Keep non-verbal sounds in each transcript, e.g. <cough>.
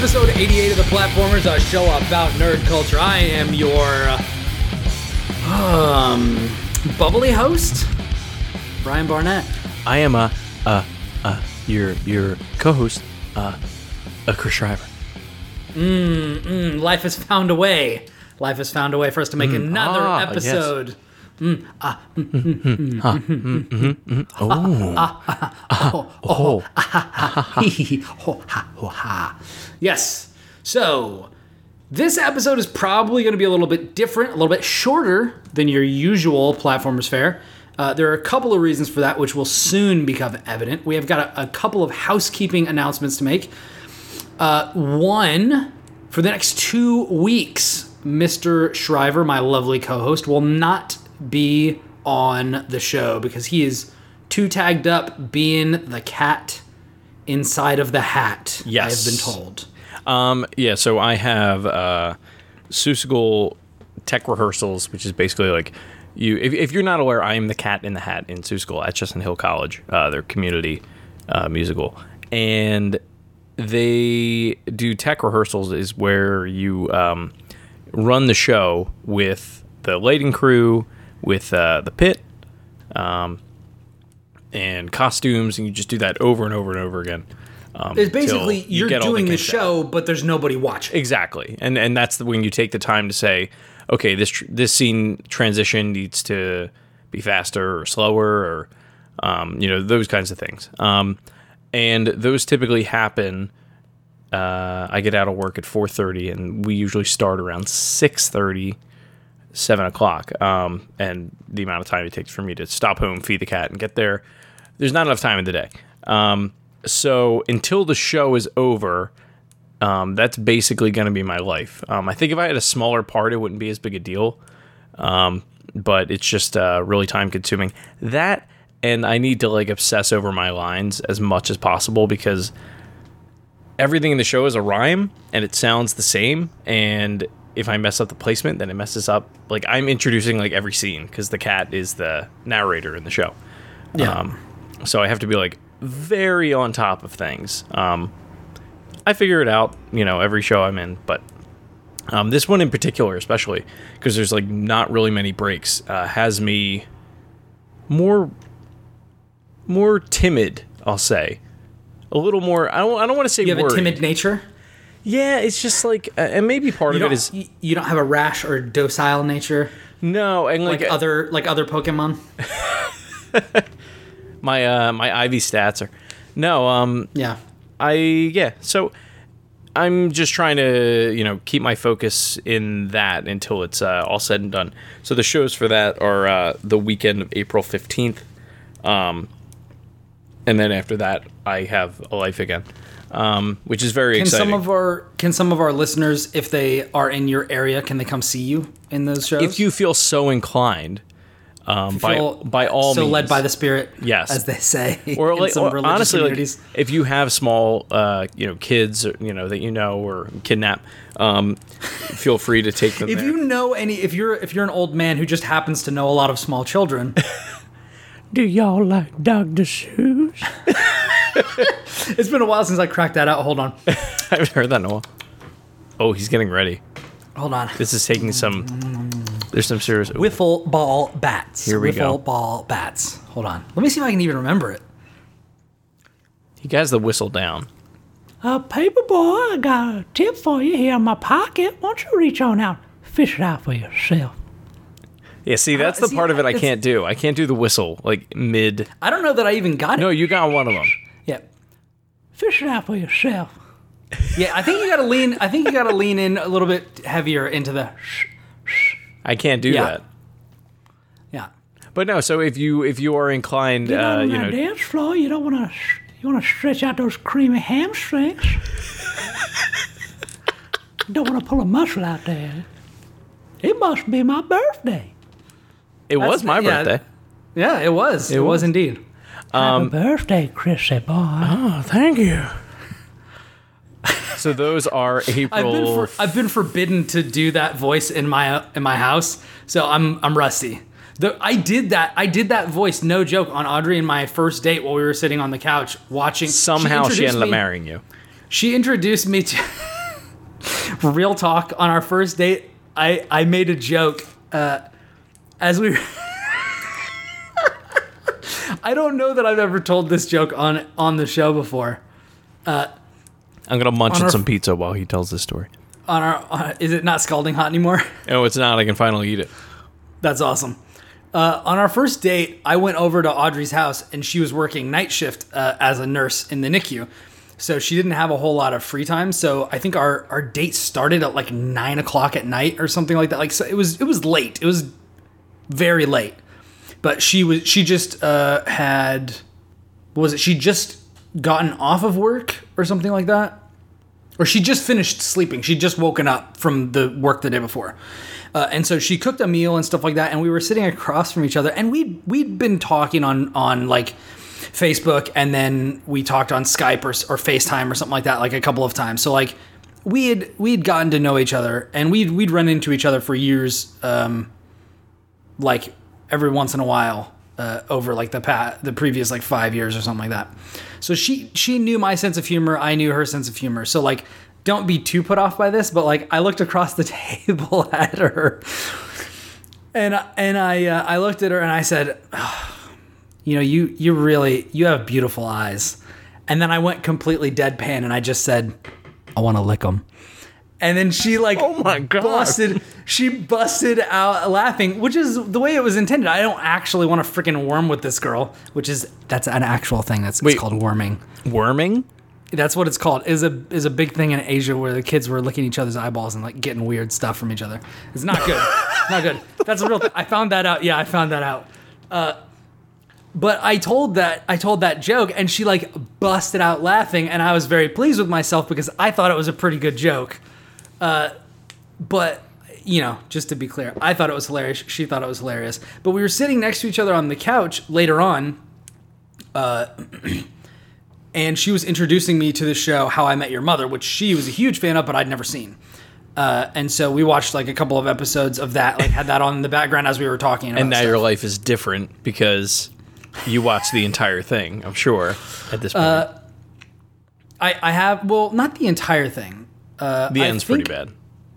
episode 88 of the Platformers, a show about nerd culture. I am your um bubbly host, Brian Barnett. I am a, uh, uh, your your co-host, uh, a Chris Shriver. Mm, life has found a way. Life has found a way for us to make another Ah, yes. Episode. Oh, Ho, ha, ho, ha. Yes. So, this episode is probably going to be a little bit different, a little bit shorter than your usual platformers fare. Uh, there are a couple of reasons for that, which will soon become evident. We have got a, a couple of housekeeping announcements to make. Uh, one, for the next two weeks, Mr. Shriver, my lovely co host, will not be on the show because he is too tagged up being the cat inside of the hat. Yes. I have been told. Um, yeah, so I have uh, Seussical Tech Rehearsals, which is basically like you. If, if you're not aware, I am the cat in the hat in Seussical at Chestnut Hill College, uh, their community uh, musical, and they do tech rehearsals. Is where you um, run the show with the lighting crew, with uh, the pit, um, and costumes, and you just do that over and over and over again. Um, It's basically you all doing the, out. show, but there's nobody watching. Exactly, and and that's the, when you take the time to say, okay, this tr- this scene transition needs to be faster or slower, or um, you know those kinds of things. Um, and those typically happen. Uh, I get out of work at four thirty, and we usually start around 6.30, 7 o'clock. Um, and the amount of time it takes for me to stop home, feed the cat, and get there, there's not enough time in the day. Um, so until the show is over, um, that's basically going to be my life. Um, I think if I had a smaller part, it wouldn't be as big a deal. Um, but it's just uh, really time consuming. That and I need to like obsess over my lines as much as possible because everything in the show is a rhyme and it sounds the same. And if I mess up the placement, then it messes up. Like I'm introducing like every scene because the cat is the narrator in the show. Yeah. Um, so I have to be like very on top of things. Um, I figure it out, you know, every show I'm in, but um, this one in particular, especially because there's like not really many breaks, uh, has me more more timid. I'll say a little more. I don't. I don't want to say you have worried. a timid nature. Yeah, it's just like, uh, and maybe part You of it is you, you don't have a rash or docile nature no, and like, like uh, other like other Pokemon. <laughs> my uh, my IV stats are no. Um, Yeah. I yeah. So I'm just trying to you know keep my focus in that until it's uh, all said and done. So the shows for that are uh, the weekend of April fifteenth, um, and then after that I have a life again, um, which is very Can exciting. some of our can some of our listeners, if they are in your area, can they come see you in those shows? if you feel so inclined, um, by Feel by all so means, led by the spirit, Yes. as they say, <laughs> or in like some or religious honestly, like communities. if you have small, uh, you know, kids, or, you know, that you know or kidnap, um, feel free to take them. if there. you know any, if you're if you're an old man who just happens to know a lot of small children, <laughs> Do y'all like Dr. Seuss? <laughs> <laughs> it's been a while since I cracked that out. Hold on, <laughs> I haven't heard that in a while. Oh, he's getting ready. hold on. This is taking some. There's some serious. Wiffle ball bats. Here we Wiffle go. ball bats. Hold on. Let me see if I can even remember it. He has the whistle down. Uh, paper boy, I got a tip for you here in my pocket. Why don't you reach on out, fish it out for yourself? Yeah, see, that's the see, part of it I it's- can't do. I can't do the whistle like mid. I don't know that I even got it. No, you got one of them. Yeah. Fish it out for yourself. Yeah, I think you gotta lean. I think you gotta lean in a little bit heavier into the. I can't do Yeah. that. Yeah. But no, so if you if you are inclined, Get out uh, you know, dance floor. You don't want to. You want to stretch out those creamy hamstrings. <laughs> don't want to pull a muscle out there. It must be my birthday. it was my yeah. birthday. Yeah, it was. It, was. was. indeed. Happy birthday, Chrissy boy. Oh, thank you. So those are April. <laughs> I've been for, I've been forbidden to do that voice in my in my house, so I'm I'm rusty. The, I did that. I did that voice, no joke, on Audrey and my first date while we were sitting on the couch watching. somehow she, introduced ended up me- marrying you. she introduced me to <laughs> real talk on our first date. I I made a joke uh, as we. I don't know that I've ever told this joke on on the show before. I'm gonna munch On on some pizza while he tells this story. On our, on, is it not scalding hot anymore? Oh, it's not. I can finally eat it. That's awesome. Uh, on our first date, I went over to Audrey's house and she was working night shift uh, as a nurse in the NICU. So she didn't have a whole lot of free time. So I think our, our date started at like nine o'clock at night or something like that. Like so it was it was late. It was very late. But she was she just uh, had what was it? She just gotten off of work or something like that or she just finished sleeping. She'd just woken up from the work the day before, uh, and so she cooked a meal and stuff like that. And we were sitting across from each other, and we we'd been talking on on like Facebook, and then we talked on Skype or or FaceTime or something like that, like a couple of times. So like we had we'd gotten to know each other, and we'd we'd run into each other for years, um, like every once in a while. Uh, over like the past, the previous like five years or something like that. So she she knew my sense of humor. I knew her sense of humor. So like, don't be too put off by this. But like, I looked across the <laughs> table at her, and and I uh, I looked at her and I said, "Ah, you know, you you really you have beautiful eyes. And then I went completely deadpan and I just said, I want to lick them. And then she like Oh my God. busted she busted out laughing, which is the way it was intended. I don't actually want to freaking worm with this girl, which is that's an actual thing. That's Wait. it's called worming. Worming? That's what it's called. Is a is a big thing in Asia where the kids were licking each other's eyeballs and like getting weird stuff from each other. It's not good. not good. That's a real thing. I found that out. Yeah, I found that out. Uh, but I told that I told that joke and she like busted out laughing and I was very pleased with myself because I thought it was a pretty good joke. Uh, but you know, just to be clear, I thought it was hilarious. She thought it was hilarious. But we were sitting next to each other on the couch later on <clears throat> and she was introducing me to the show How I Met Your Mother, which she was a huge fan of, but I'd never seen. Uh, and so we watched like a couple of episodes of that, like had that on in the background as we were talking. And now stuff. your life is different because you watched the entire thing, I'm sure, at this point. Uh, I, I have well, not the entire thing. Uh, the end's pretty bad.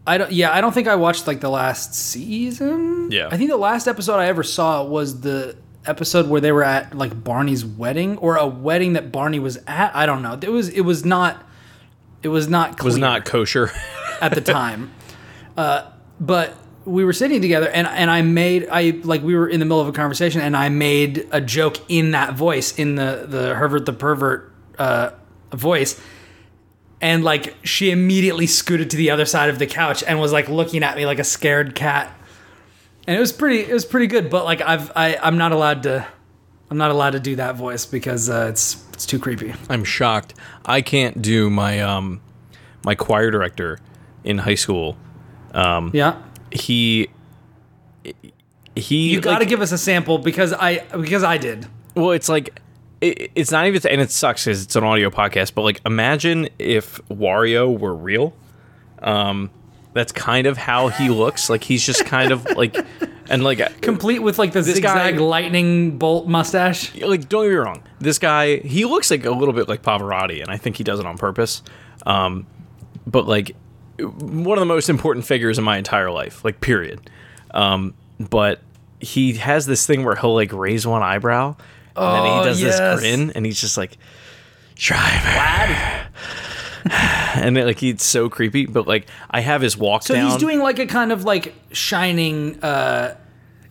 I don't. Yeah, I don't think I watched like the last season. Yeah. I think the last episode I ever saw was the episode where they were at like Barney's wedding or a wedding that Barney was at. I don't know. It was. It was not. It was not. Clear was not kosher. at the <laughs> time. uh, but we were sitting together, and and I made I like we were in the middle of a conversation, and I made a joke in that voice, in the the Herbert the pervert uh, voice. And like she immediately scooted to the other side of the couch and was like looking at me like a scared cat. And it was pretty it was pretty good, but like I've I, I'm not allowed to I'm not allowed to do that voice because uh, it's it's too creepy. I'm shocked. I can't do my um my choir director in high school. Yeah. He he You got to like- give us a sample because I because I did. Well, it's like it, it's not even, and it sucks because it's an audio podcast. But like, imagine if Wario were real. Um, that's kind of how he looks. Like he's just kind of <laughs> like, and like, complete with like the This zigzag guy- lightning bolt mustache. like don't get me wrong. This guy, he looks like a little bit like Pavarotti, and I think he does it on purpose. Um, but like one of the most important figures in my entire life, like period. Um, but he has this thing where he'll like raise one eyebrow, and then Oh, he does yes. this grin, and he's just like, "Try <sighs> and then, like he's so creepy. But like I have his walk So down. he's doing like a kind of like shining. uh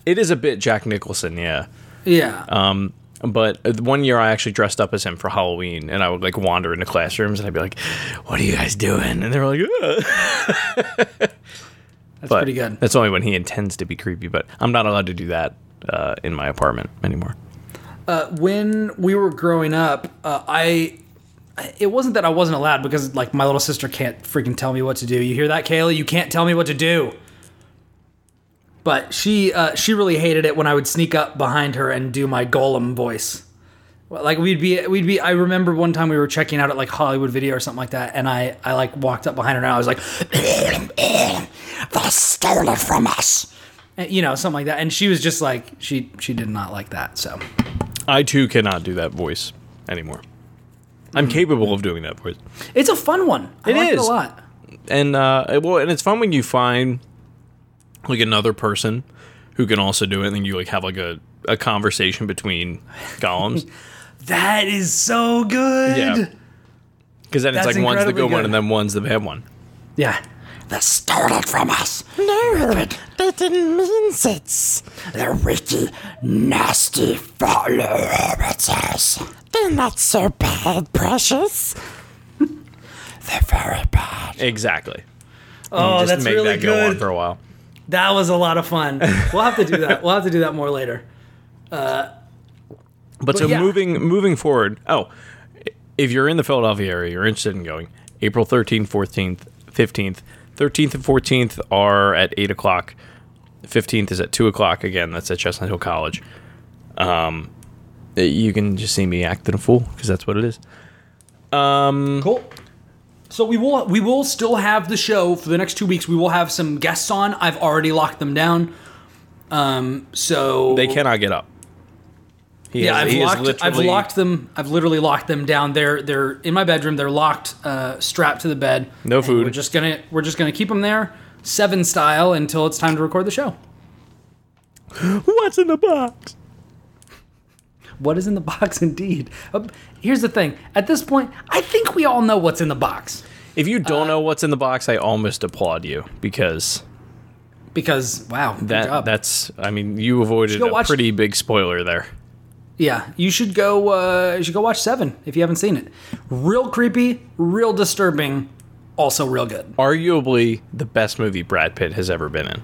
it is a bit Jack Nicholson, yeah. Yeah. Um, but uh, one year I actually dressed up as him for Halloween, and I would like wander into classrooms, and I'd be like, "What are you guys doing?" And they were like, "Ugh." <laughs> That's but pretty good. That's only when he intends to be creepy. But I'm not allowed to do that uh, in my apartment anymore. When we were growing up, uh, I it wasn't that I wasn't allowed because like my little sister can't freaking tell me what to do. You hear that, Kayla? You can't tell me what to do. But she uh, she really hated it when I would sneak up behind her and do my Gollum voice. Like we'd be we'd be. I remember one time we were checking out at like Hollywood Video or something like that, and I I like walked up behind her and I was like, <clears throat> They stole it from us. and, you know, something like that, and she was just like she she did not like that. So I too cannot do that voice anymore. I'm capable of doing that voice. It's a fun one. I It like it is. a lot. And uh, well, and it's fun when you find like another person who can also do it, and then you like have like a, a conversation between Gollums. <laughs> That is so good. Yeah. Because then it's like one's the incredibly good one, and then one's the bad one. Yeah. They stole it from us. No, They didn't mean it. They're witty, nasty follow hobbiters. They're not so bad, precious. <laughs> They're very bad. Exactly. Oh, Just that's make really that go on good. for a while. That was a lot of fun. We'll have to do that. We'll have to do that more later. Uh, but, so yeah. moving moving forward, oh, if you're in the Philadelphia area, you're interested in going, April 13th, 14th, 15th. 13th and 14th are at 8 o'clock. 15th is at 2 o'clock. Again, that's at Chestnut Hill College. Um, you can just see me acting a fool because that's what it is. Um, cool. So we will we will still have the show for the next two weeks. We will have some guests on. I've already locked them down. Um. So They cannot get up. He Yeah, has- I've locked. I've locked them. I've literally locked them down. They're they're in my bedroom. They're locked, uh, strapped to the bed. No food. We're just gonna we're just gonna keep them there, seven style, until it's time to record the show. <gasps> What's in the box? What is in the box, indeed? Uh, here's the thing. At this point, I think we all know what's in the box If you Uh, don't know what's in the box, I almost applaud you because because wow, good that that's I mean you avoided a watch- pretty big spoiler there. Yeah, you should go. Uh, you should go watch Seven if you haven't seen it. Real creepy, real disturbing, also real good. Arguably the best movie Brad Pitt has ever been in.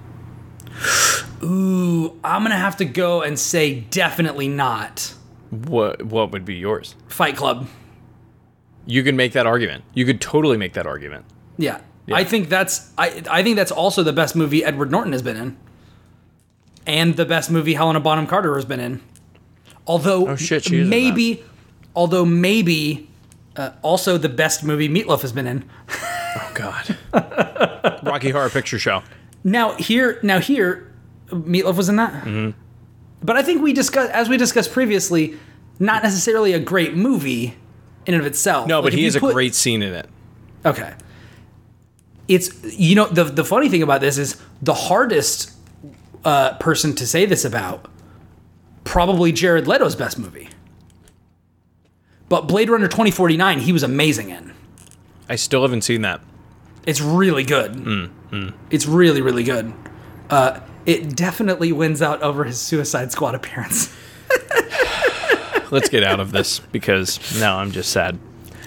Ooh, I'm gonna have to go and say definitely not What what would be yours? Fight Club. You can make that argument. You could totally make that argument. Yeah. I think that's I I think that's also the best movie Edward Norton has been in. And the best movie Helena Bonham Carter has been in. Although Oh, shit, maybe although maybe uh, also the best movie Meatloaf has been in. Oh God. Rocky Horror Picture Show. Now here now here Meatloaf was in that. Mm-hmm. But I think we discussed as we discussed previously, not necessarily a great movie in and of itself. No, Like, but he has a great scene in it. Okay. It's you know the the funny thing about this is the hardest uh, person to say this about probably Jared Leto's best movie. But Blade Runner 2049 he was amazing in. I still haven't seen that. It's really good. Mm, It's really really good. Uh, it definitely wins out over his Suicide Squad appearance. <laughs> Let's get out of this because now I'm just sad.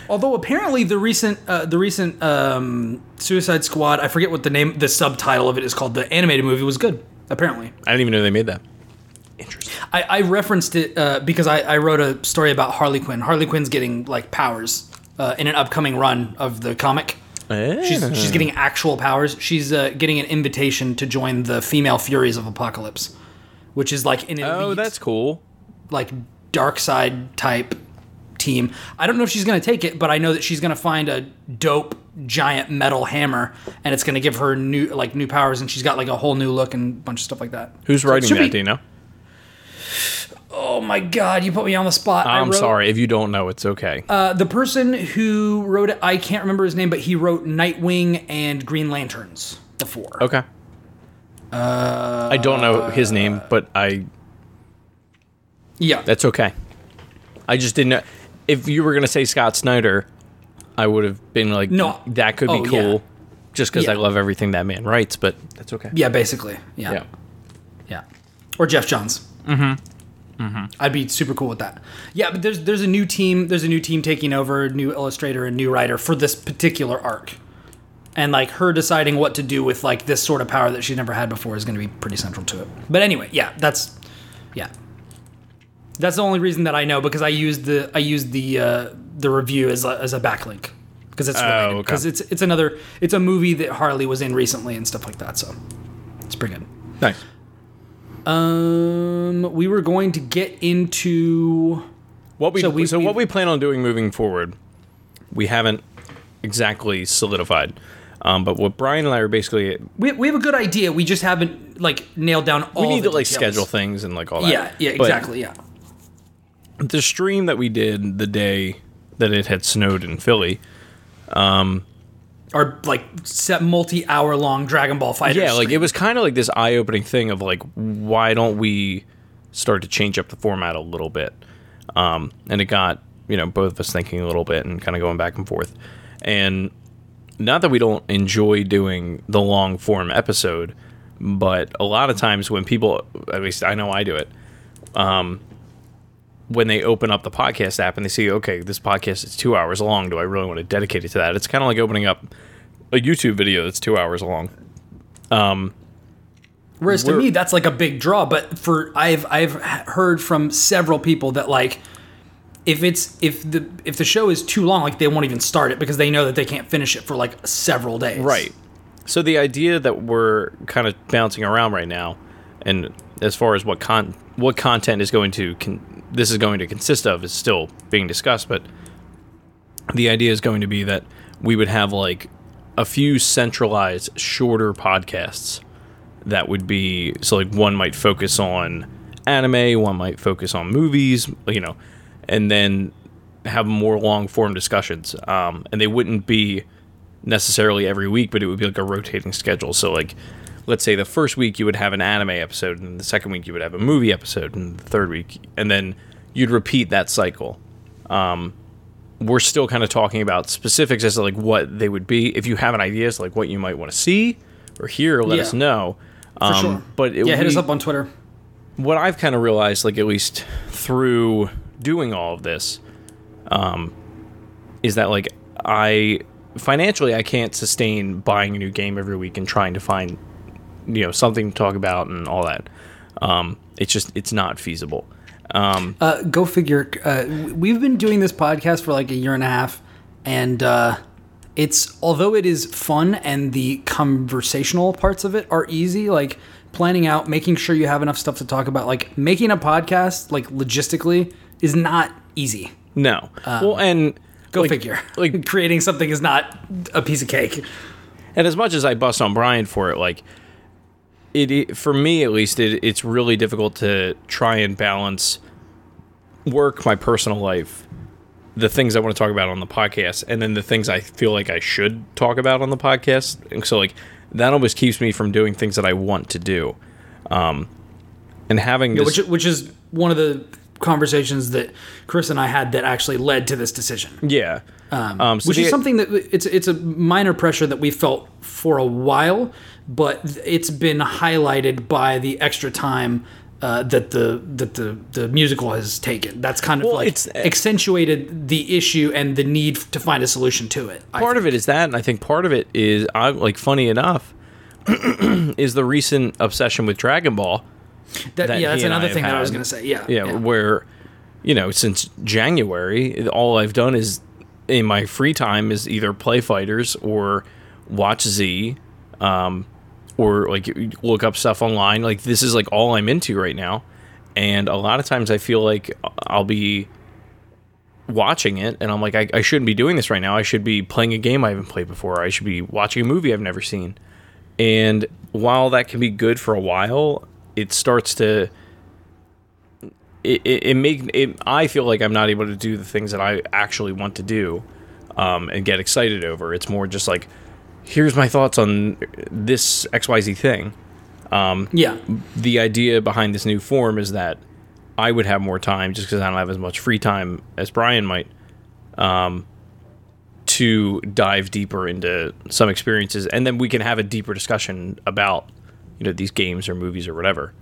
Although apparently the recent uh, the recent um, Suicide Squad I forget what the name the subtitle of it is called the animated movie was good apparently. I didn't even know they made that. I, I referenced it uh, because I, I wrote a story about Harley Quinn. Harley Quinn's getting like powers uh, in an upcoming run of the comic. She's she's getting actual powers. She's uh, getting an invitation to join the female Furies of Apokolips, which is like an elite, Oh, that's cool. like Darkseid type team. I don't know if she's gonna take it, but I know that she's gonna find a dope giant metal hammer, and it's gonna give her new like new powers, and she's got like a whole new look and a bunch of stuff like that. Who's So writing that? be- Do you know? Oh my god, you put me on the spot. I I'm wrote- sorry if you don't know. It's okay. Uh, the person who wrote it, I can't remember his name, but he wrote Nightwing and Green Lanterns before. okay. Uh, I don't know his name, but I Yeah. that's okay. I just didn't know if you were gonna say Scott Snyder, I would have been like, No. that could be Oh, cool, yeah. just because I Yeah. love everything that man writes. But that's okay. yeah, basically. Yeah. Yeah. Yeah. Or Geoff Johns. Mm-hmm. I'd be super cool with that. Yeah, but there's there's a new team. There's a new team taking over, a new illustrator and new writer for this particular arc. And like her deciding what to do with like this sort of power that she never had before is going to be pretty central to it. But anyway, yeah, that's yeah. That's the only reason that I know because I used the I used the uh, the review as a, as a backlink because it's related okay. because it's it's another it's a movie that Harley was in recently and stuff like that. So it's pretty good. Nice. Um, we were going to get into What we So so, we- we- what we plan on doing moving forward, we haven't exactly solidified. Um, but what Brian and I are basically we, we have a good idea. We just haven't like nailed down all. we need the to like details. schedule things and like all that. Yeah, yeah, But exactly. Yeah, the stream that we did the day that it had snowed in Philly. Our like set multi-hour long Dragon Ball Fighter. Yeah, like it was kind of like this eye-opening thing of like, why don't we start to change up the format a little bit? Um, and it got you know both of us thinking a little bit and kind of going back and forth. And not that we don't enjoy doing the long form episode, but a lot of times when people, at least I know I do it, um, when they open up the podcast app and they see, okay, this podcast is two hours long. Do I really want to dedicate it to that? It's kind of like opening up a YouTube video that's two hours long. Um, Whereas to me, that's like a big draw. But for I've I've heard from several people that like if it's if the if the show is too long, like they won't even start it because they know that they can't finish it for like several days. Right. So the idea that we're kind of bouncing around right now, and as far as what con what content is going to con- this is going to consist of is still being discussed, but the idea is going to be that we would have like a few centralized shorter podcasts that would be so like one might focus on anime, one might focus on movies, you know, and then have more long form discussions. Um, and they wouldn't be necessarily every week, but it would be like a rotating schedule. So like let's say the first week you would have an anime episode and the second week you would have a movie episode and the third week and then you'd repeat that cycle. Um, we're still kind of talking about specifics as to like what they would be. If you have an idea as to like what you might want to see or hear, let Yeah. us know. Um, sure. But it, Yeah, hit us up on Twitter. what I've kind of realized, like at least through doing all of this, um, is that like I financially I can't sustain buying a new game every week and trying to find you know something to talk about and all that. Um, it's just it's not feasible. Um, Uh, go figure. Uh, we've been doing this podcast for like a year and a half, and uh, it's although it is fun and the conversational parts of it are easy, like planning out, making sure you have enough stuff to talk about. Like making a podcast, like logistically, is not easy. no, well, and Go like- figure. <laughs> Like creating something is not a piece of cake. And as much as I bust on Brian for it, like it, for me at least, it, it's really difficult to try and balance work, my personal life, the things I want to talk about on the podcast, and then the things I feel like I should talk about on the podcast. And so, like that always keeps me from doing things that I want to do. Um, and having this, which which is one of the conversations that Chris and I had that actually led to this decision. yeah, um, so which the- is something that it's it's a minor pressure that we felt for a while, but it's been highlighted by the extra time uh, that the that the the musical has taken. That's kind of Well, like it's- accentuated the issue and the need to find a solution to it. Part of it is that, and I think part of it is, I like funny enough, <clears throat> is the recent obsession with Dragon Ball. That, that yeah, that's he and I another thing that I was going to say. Yeah, yeah, where you know since January, all I've done is in my free time is either play fighters or watch Z, um, or like look up stuff online. Like this is like all I'm into right now, and a lot of times I feel like I'll be watching it and I'm like I, I shouldn't be doing this right now. I should be playing a game I haven't played before. I should be watching a movie I've never seen. And while that can be good for a while, it starts to it, it, it make it I feel like I'm not able to do the things that I actually want to do um, and get excited over. It's more just like here's my thoughts on this XYZ thing. yeah. The idea behind this new form is that I would have more time just because I don't have as much free time as Brian might um, to dive deeper into some experiences and then we can have a deeper discussion about you know these games or movies or whatever.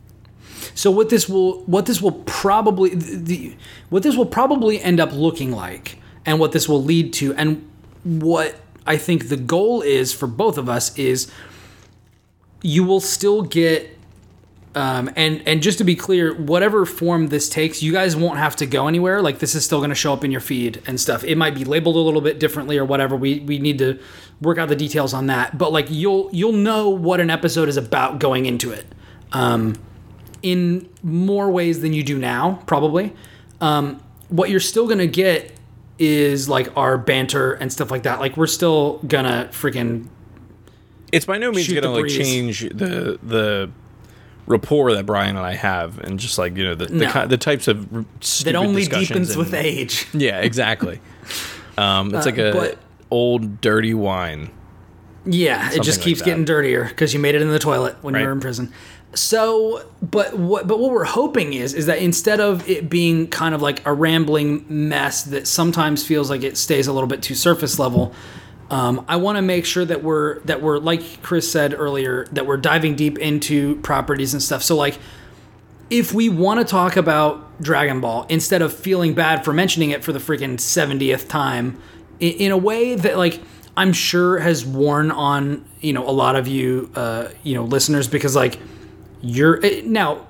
So what this will what this will probably the what this will probably end up looking like and what this will lead to and what I think the goal is for both of us is you will still get um, and and just to be clear, whatever form this takes, you guys won't have to go anywhere. Like this is still going to show up in your feed and stuff. It might be labeled a little bit differently or whatever. We we need to work out the details on that. But like you'll you'll know what an episode is about going into it. Um, in more ways than you do now, probably. Um, what you're still gonna get is like our banter and stuff like that. Like we're still gonna freaking It's by no means to like breeze. change the the rapport that Brian and I have, and just like you know the the, No. ki- the types of That only deepens and- with age. <laughs> Yeah, exactly. Um, it's like a but- old dirty wine. Yeah, it just keeps that. getting dirtier because you made it in the toilet when you were in prison. So, but what but what we're hoping is is that instead of it being kind of like a rambling mess that sometimes feels like it stays a little bit too surface level, um, I want to make sure that we're that we're like Chris said earlier that we're diving deep into properties and stuff. So like if we want to talk about Dragon Ball instead of feeling bad for mentioning it for the freaking 70th time in, in a way that like I'm sure has worn on, you know, a lot of you uh, you know, listeners because like you're eh, now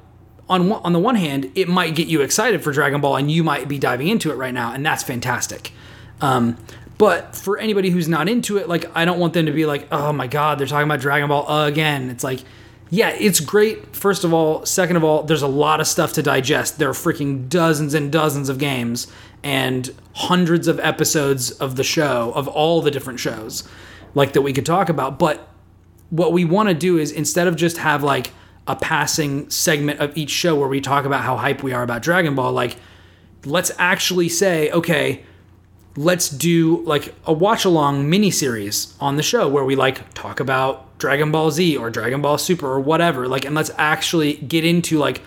on one, on the one hand, it might get you excited for Dragon Ball and you might be diving into it right now and that's fantastic. Um, but for anybody who's not into it, like I don't want them to be like, "Oh my god, they're talking about Dragon Ball again." It's like, yeah, it's great. First of all, second of all, there's a lot of stuff to digest. There are freaking dozens and dozens of games and hundreds of episodes of the show of all the different shows like that we could talk about, but what we want to do is instead of just have like a passing segment of each show where we talk about how hype we are about Dragon Ball, like let's actually say, okay, let's do like a watch along mini series on the show where we like talk about Dragon Ball Z or Dragon Ball Super or whatever. Like, and let's actually get into like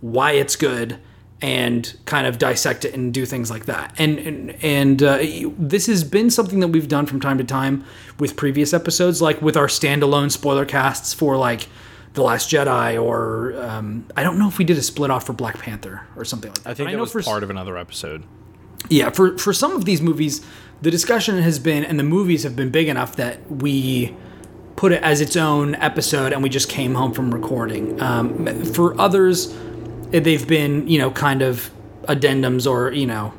why it's good and kind of dissect it and do things like that. And and, and uh, this has been something that we've done from time to time with previous episodes, like with our standalone spoiler casts for like the Last Jedi, or um, I don't know if we did a split off for Black Panther or something like that. I think But that know was for part of another episode. yeah for for some of these movies the discussion has been and the movies have been big enough that we put it as its own episode and we just came home from recording um, for others they've been you know kind of addendums or you know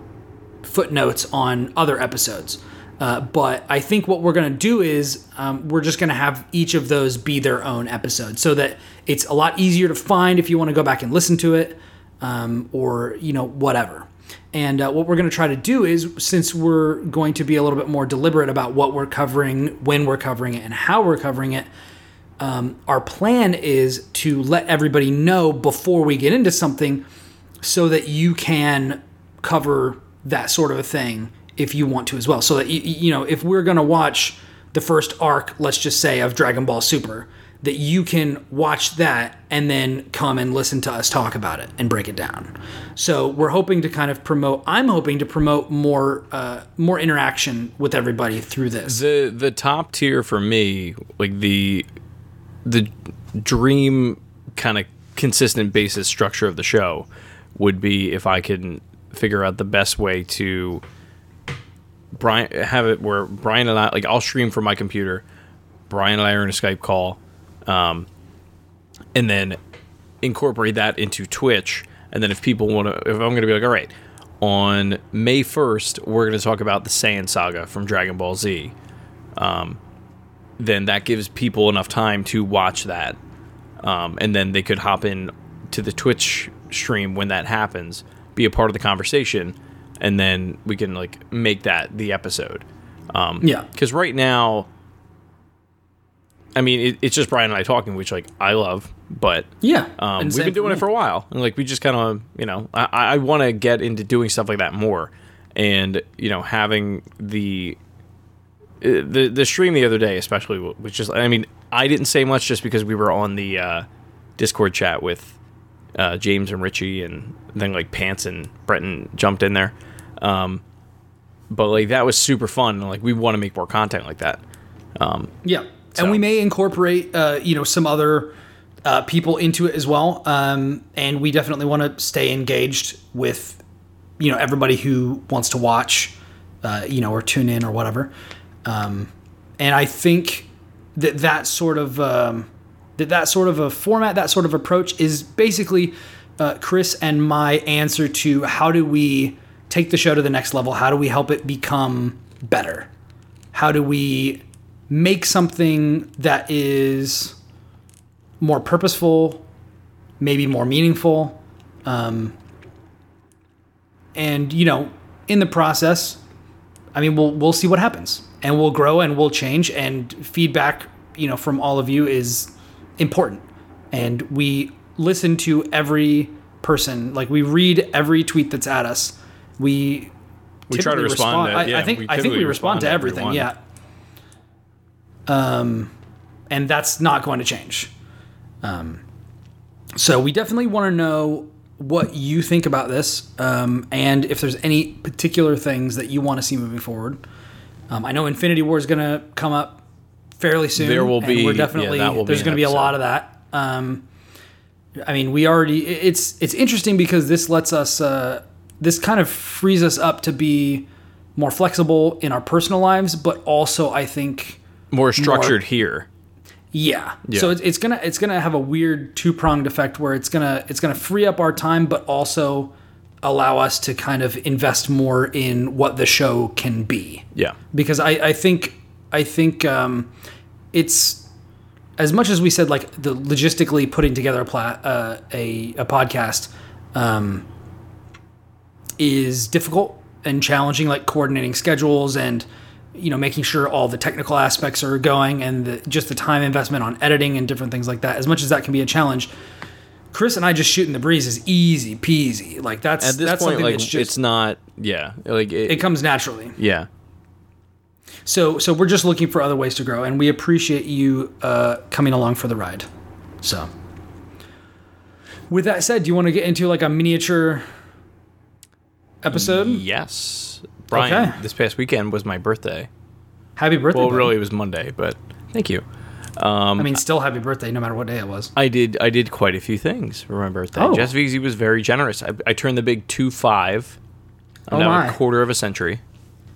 footnotes on other episodes uh, but I think what we're going to do is um, we're just going to have each of those be their own episode so that it's a lot easier to find if you want to go back and listen to it um, or, you know, whatever. And uh, what we're going to try to do is, since we're going to be a little bit more deliberate about what we're covering, when we're covering it, and how we're covering it, um, our plan is to let everybody know before we get into something so that you can cover that sort of a thing if you want to as well. So that, you, you know, if we're to watch the first arc, let's just say, of Dragon Ball Super, that you can watch that and then come and listen to us talk about it and break it down. So we're hoping to kind of promote. I'm hoping to promote more uh, more interaction with everybody through this. The the top tier for me, like the the dream kind of consistent basis structure of the show would be if I can figure out the best way to Brian have it where Brian and I like I'll stream from my computer. Brian and I are in a Skype call, um, and then incorporate that into Twitch. And then if people want to, if I'm going to be like, all right, on May 1st, we're going to talk about the Saiyan Saga from Dragon Ball Z. Um, then that gives people enough time to watch that, um, and then they could hop in to the Twitch stream when that happens, be a part of the conversation, and then we can like make that the episode. Um, Yeah. because right now, I mean, it, it's just Brian and I talking, which like I love, but Yeah, um, we've been doing it for a while, and like we just kind of, you know, I, I want to get into doing stuff like that more, and you know, having the uh, the the stream the other day, especially, which just, I mean, I didn't say much just because we were on the uh, Discord chat with uh, James and Richie, and then like Pants and Breton jumped in there, um, but like that was super fun, and like we want to make more content like that. Yeah, So- and we may incorporate, uh, you know, some other uh, people into it as well. Um, and we definitely want to stay engaged with, you know, everybody who wants to watch, uh, you know, or tune in or whatever. Um, and I think that that sort of um, that that sort of a format, that sort of approach, is basically uh, Chris and my answer to how do we take the show to the next level? How do we help it become better? How do we make something that is more purposeful, maybe more meaningful, um, and you know, in the process, I mean, we'll we'll see what happens, and we'll grow and we'll change, and feedback, you know, from all of you is important, and we listen to every person. Like we read every tweet that's at us. We We try to typically respond to- I, yeah, I think we I think we respond respond to everything. Yeah. Um, and that's not going to change. Um, so we definitely want to know what you think about this, um, and if there's any particular things that you want to see moving forward. Um, I know Infinity War is going to come up fairly soon. There will be- We're yeah, definitely will there's going to be a lot of that. Um, I mean, we already it's it's interesting because this lets us uh, this kind of frees us up to be more flexible in our personal lives, but also I think More structured here. yeah. Yeah. So it's, it's gonna it's gonna have a weird two pronged effect where it's gonna it's gonna free up our time, but also allow us to kind of invest more in what the show can be Yeah. because I, I think I think um, it's as much as we said like the logistically putting together a pla- uh, a, a podcast um, is difficult and challenging, like coordinating schedules and you know making sure all the technical aspects are going and the, just the time investment on editing and different things like that. As much as that can be a challenge. Chris and I just shooting the breeze is easy peasy. Like that's At this that's point, like just it's not. Yeah. Like it. it comes naturally. yeah. So so we're just looking for other ways to grow, and we appreciate you uh, coming along for the ride. So, with that said, do you want to get into like a miniature episode? Yes. Brian, Okay. this past weekend was my birthday. Happy birthday! Well, buddy. really, it was Monday, but thank you. I mean, still happy birthday, no matter what day it was. I did. I did quite a few things for my birthday. Oh. Jess Veezy was very generous. I, I turned the big two five. I'm Oh now my. a quarter of a century.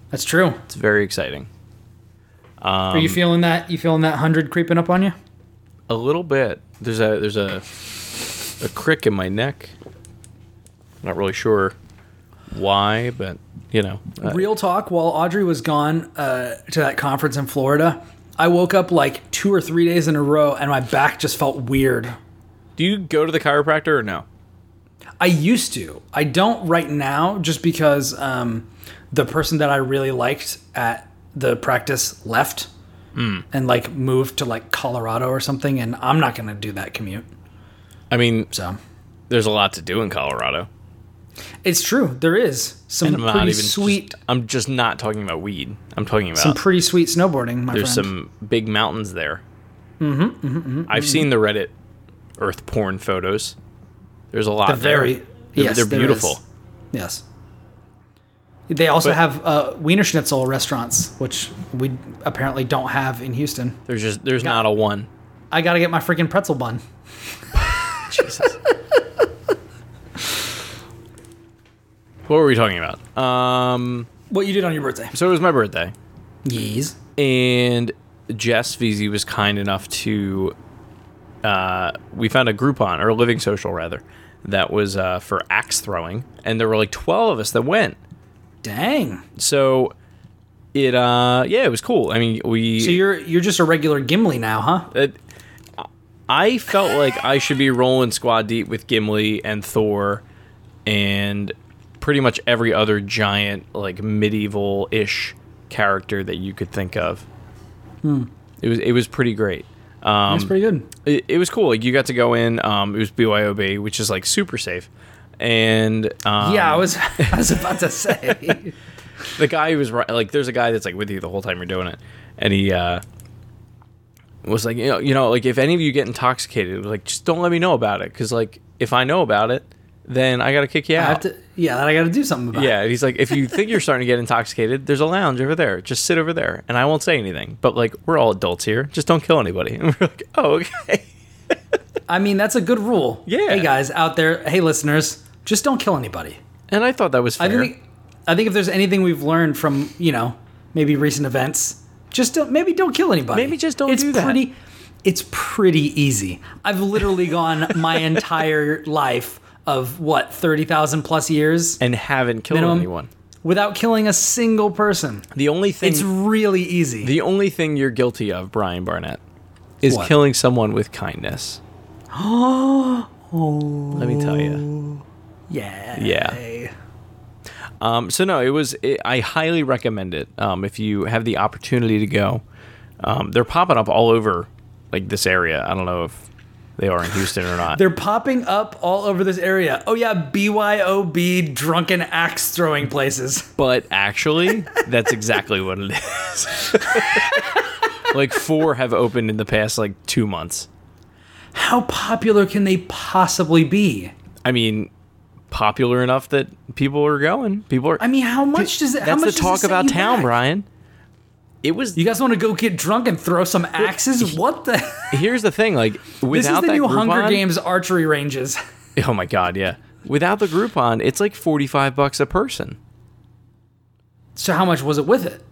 That's true. It's very exciting. Are Um, you feeling that? You feeling that hundred creeping up on you? A little bit. There's a there's a a crick in my neck. Not really sure why, but you know. uh, Real talk. While Audrey was gone uh, to that conference in Florida, I woke up like two or three days in a row, and my back just felt weird. do you go to the chiropractor or no? I used to. I don't right now, just because um, the person that I really liked at the practice left and like moved to like Colorado or something, and I'm not gonna do that commute. I mean, So there's a lot to do in Colorado. It's true. There is some I'm not pretty even just- sweet, I'm just not talking about weed. I'm talking about some pretty sweet snowboarding. My there's friend. some big mountains there. Mm-hmm, I've seen the Reddit Earth porn photos. There's a lot. The there. very They're, yes, they're beautiful. Yes. They also But- have uh, Wienerschnitzel restaurants, which we apparently don't have in Houston. There's just there's not a one. I gotta get my freaking pretzel bun. <laughs> Jesus. What were we talking about? Um, What you did on your birthday? so it was my birthday, Yes. and Jess VZ was kind enough to. Uh, we found a Groupon or a Living Social rather that was uh, for axe throwing, and there were like twelve of us that went. Dang. So it uh yeah, it was cool. I mean, we So you're you're just a regular Gimli now, huh? it, I felt like I should be rolling squad deep with Gimli and Thor and pretty much every other giant like medieval-ish character that you could think of. It was it was pretty great. Um, That's pretty good. it, it was cool. Like you got to go in. Um, it was BYOB, which is like super safe. And um, yeah, I was <laughs> I was about to say. <laughs> the guy who was like, there's a guy that's like with you the whole time you're doing it, and he uh, was like, you know, you know, like if any of you get intoxicated, like just don't let me know about it, because like if I know about it, then I gotta kick you I have out. to, yeah, then I got to do something about it. yeah, he's like, if you think you're starting to get intoxicated, there's a lounge over there. Just sit over there, and I won't say anything. But like, we're all adults here. Just don't kill anybody. <laughs> And we're like, oh, okay. <laughs> I mean, that's a good rule. Yeah. Hey guys out there, hey listeners, just don't kill anybody. And I thought that was fair. I think I think if there's anything we've learned from you know maybe recent events, just don't maybe don't kill anybody. Maybe just don't it's do that. Pretty, it's pretty easy. I've literally gone my <laughs> entire life of what thirty thousand plus years and haven't killed Minimum. anyone. without killing a single person. The only thing It's really easy. The only thing you're guilty of, Brian Barnett, is What? killing someone with kindness. Oh, <gasps> let me tell you. yeah. Yeah. Um, so no, it was. It, I highly recommend it um, if you have the opportunity to go. Um, they're popping up all over like this area. I don't know if they are in Houston or not. They're popping up all over this area. Oh yeah, BYOB drunken axe throwing places. but actually, that's exactly what it is. <laughs> like four have opened in the past like two months. How popular can they possibly be? I mean, popular enough that people are going. People are. I mean, how much does it? how that's much the talk about town, back? Brian. It was. You guys want to go get drunk and throw some axes? What the? <laughs> here's the thing, like This without is the that new Hunger Games archery ranges. <laughs> Oh my god, yeah. Without the Groupon, it's like forty five bucks a person. So how much was it with it?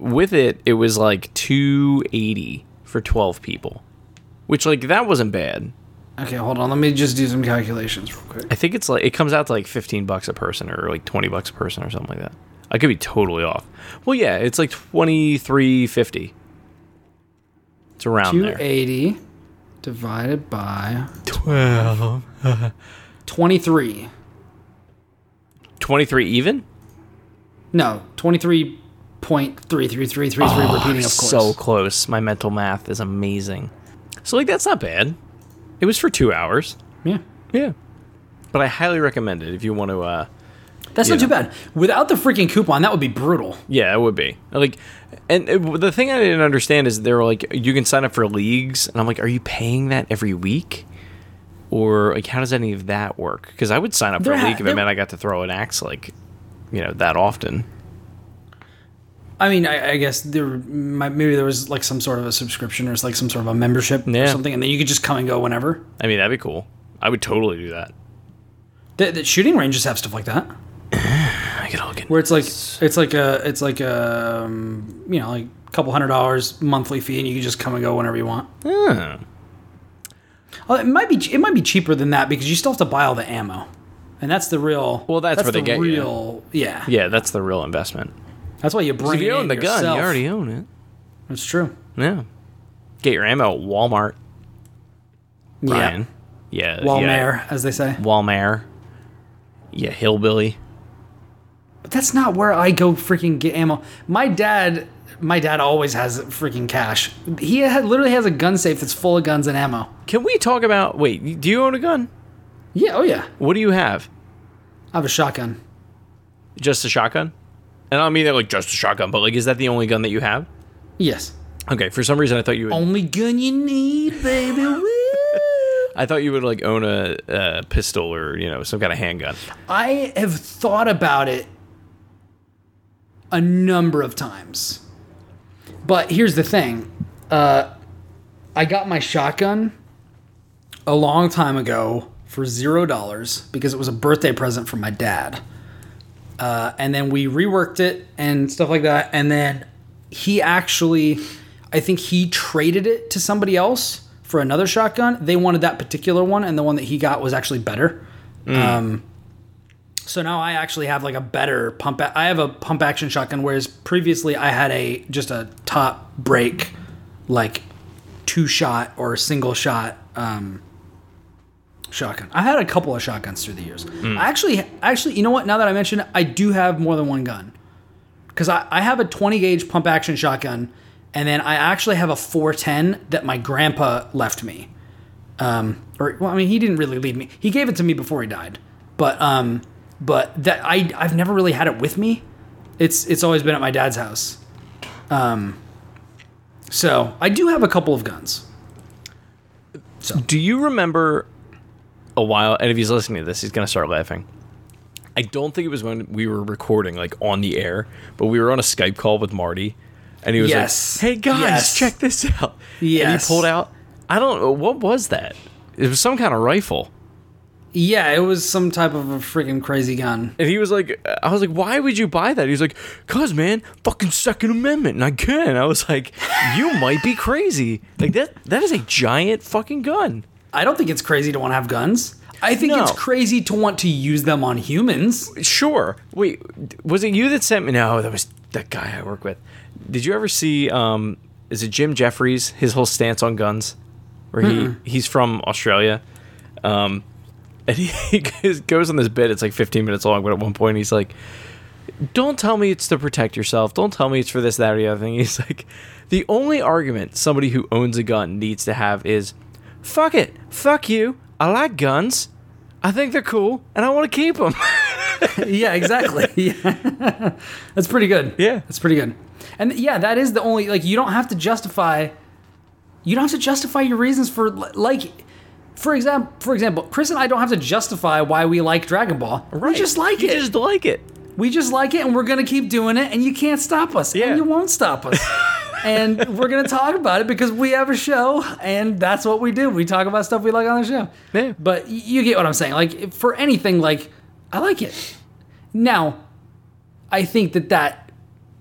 With it, it was like two eighty for twelve people, which like that wasn't bad. Okay, hold on. Let me just do some calculations real quick. I think it's like it comes out to like fifteen bucks a person or like twenty bucks a person or something like that. I could be totally off. Well, yeah, it's like twenty three fifty. It's around Two there. eighty divided by Twelve. <laughs> twenty three. Twenty three even. No, twenty three point three three three three three. Repeating, of course. So close. My mental math is amazing. So like that's not bad. It was for two hours. yeah, Yeah. But I highly recommend it if you want to. uh that's not too bad. Without the freaking coupon, that would be brutal. Yeah, it would be like, and uh, it, the thing I didn't understand is they were like, you can sign up for leagues, and I'm like, are you paying that every week, or like how does any of that work? Because I would sign up for There a ha- league if it meant I got to throw an axe like, you know, that often. I mean, I, I guess there might, maybe there was like some sort of a subscription or it's like some sort of a membership or something, and then you could just come and go whenever. I mean, that'd be cool. I would totally do that. The, the shooting ranges have stuff like that, I could all get where it's like it's like a it's like a um, you know like a couple hundred dollars monthly fee, and you can just come and go whenever you want. Huh. Well, it might be it might be cheaper than that because you still have to buy all the ammo, and that's the real. Well, that's where they the get you. real. Yeah, Yeah, that's the real investment. that's why you bring. if you own the gun, yourself. you already own it. That's true. Yeah. Get your ammo at Walmart, Brian. Yeah. Yeah, Walmart, Yeah. as they say. Walmart. Yeah, hillbilly. But that's not where I go freaking get ammo. My dad, my dad always has freaking cash. He had, literally has a gun safe that's full of guns and ammo. Can we talk about? Wait, do you own a gun? Yeah, oh yeah. What do you have? I have a shotgun. Just a shotgun? And I don't mean that like just a shotgun, but like, is that the only gun that you have? Yes. Okay, for some reason I thought you would. Only gun you need, baby. <laughs> I thought you would like own a, a pistol or you know some kind of handgun. I have thought about it a number of times. But here's the thing. Uh, I got my shotgun a long time ago for zero dollars because it was a birthday present from my dad. Uh, and then we reworked it and stuff like that. And then he actually, I think he traded it to somebody else for another shotgun. They wanted that particular one, and the one that he got was actually better. Um, so now I actually have like a better pump. A- I have a pump action shotgun, whereas previously I had a just a top break, like two shot or single shot um, shotgun. I had a couple of shotguns through the years. I actually, actually, you know what? Now that I mention it, I do have more than one gun because I, I have a 20 gauge pump action shotgun, and then I actually have a 410 that my grandpa left me. Um, or well, I mean, he didn't really leave me. He gave it to me before he died, but um, but that I I've never really had it with me. It's it's always been at my dad's house. Um, so I do have a couple of guns. So. Do you remember a while? And if he's listening to this, he's gonna start laughing. I don't think it was when we were recording, like on the air, but we were on a Skype call with Marty, and he was Yes. like, "Hey guys, Yes. check this out." Yes. And he pulled out. I don't know what was that. It was some kind of rifle, Yeah, it was some type of a freaking crazy gun. and he was like, "I was like, why would you buy that?" He's like, "Cause man, fucking Second Amendment, and I can." I was like, "You might be crazy. Like that. That is a giant fucking gun." I don't think it's crazy to want to have guns. I think No. it's crazy to want to use them on humans. Sure. Wait, was it you that sent me? No, that was that guy I work with. Did you ever see? Um, is it Jim Jeffries? His whole stance on guns, where he he's from Australia, um, and he, <laughs> he goes on this bit. It's like 15 minutes long, but at one point he's like, "Don't tell me it's to protect yourself. Don't tell me it's for this, that, or the other thing." <laughs> He's like, "The only argument somebody who owns a gun needs to have is." fuck it, fuck you. I like guns. I think they're cool, and I want to keep them. <laughs> yeah, exactly. yeah. That's pretty good. Yeah. That's pretty good. And yeah, that is the only like you don't have to justify you don't have to justify your reasons for like for example, for example, Chris and I don't have to justify why we like Dragon Ball. We just like you it. just like it. we just like it and we're going to keep doing it and you can't stop us. Yeah. And you won't stop us. <laughs> and we're going to talk about it because we have a show and that's what we do. We talk about stuff we like on the show. Yeah. But you get what I'm saying. Like for anything like I like it. Now, I think that that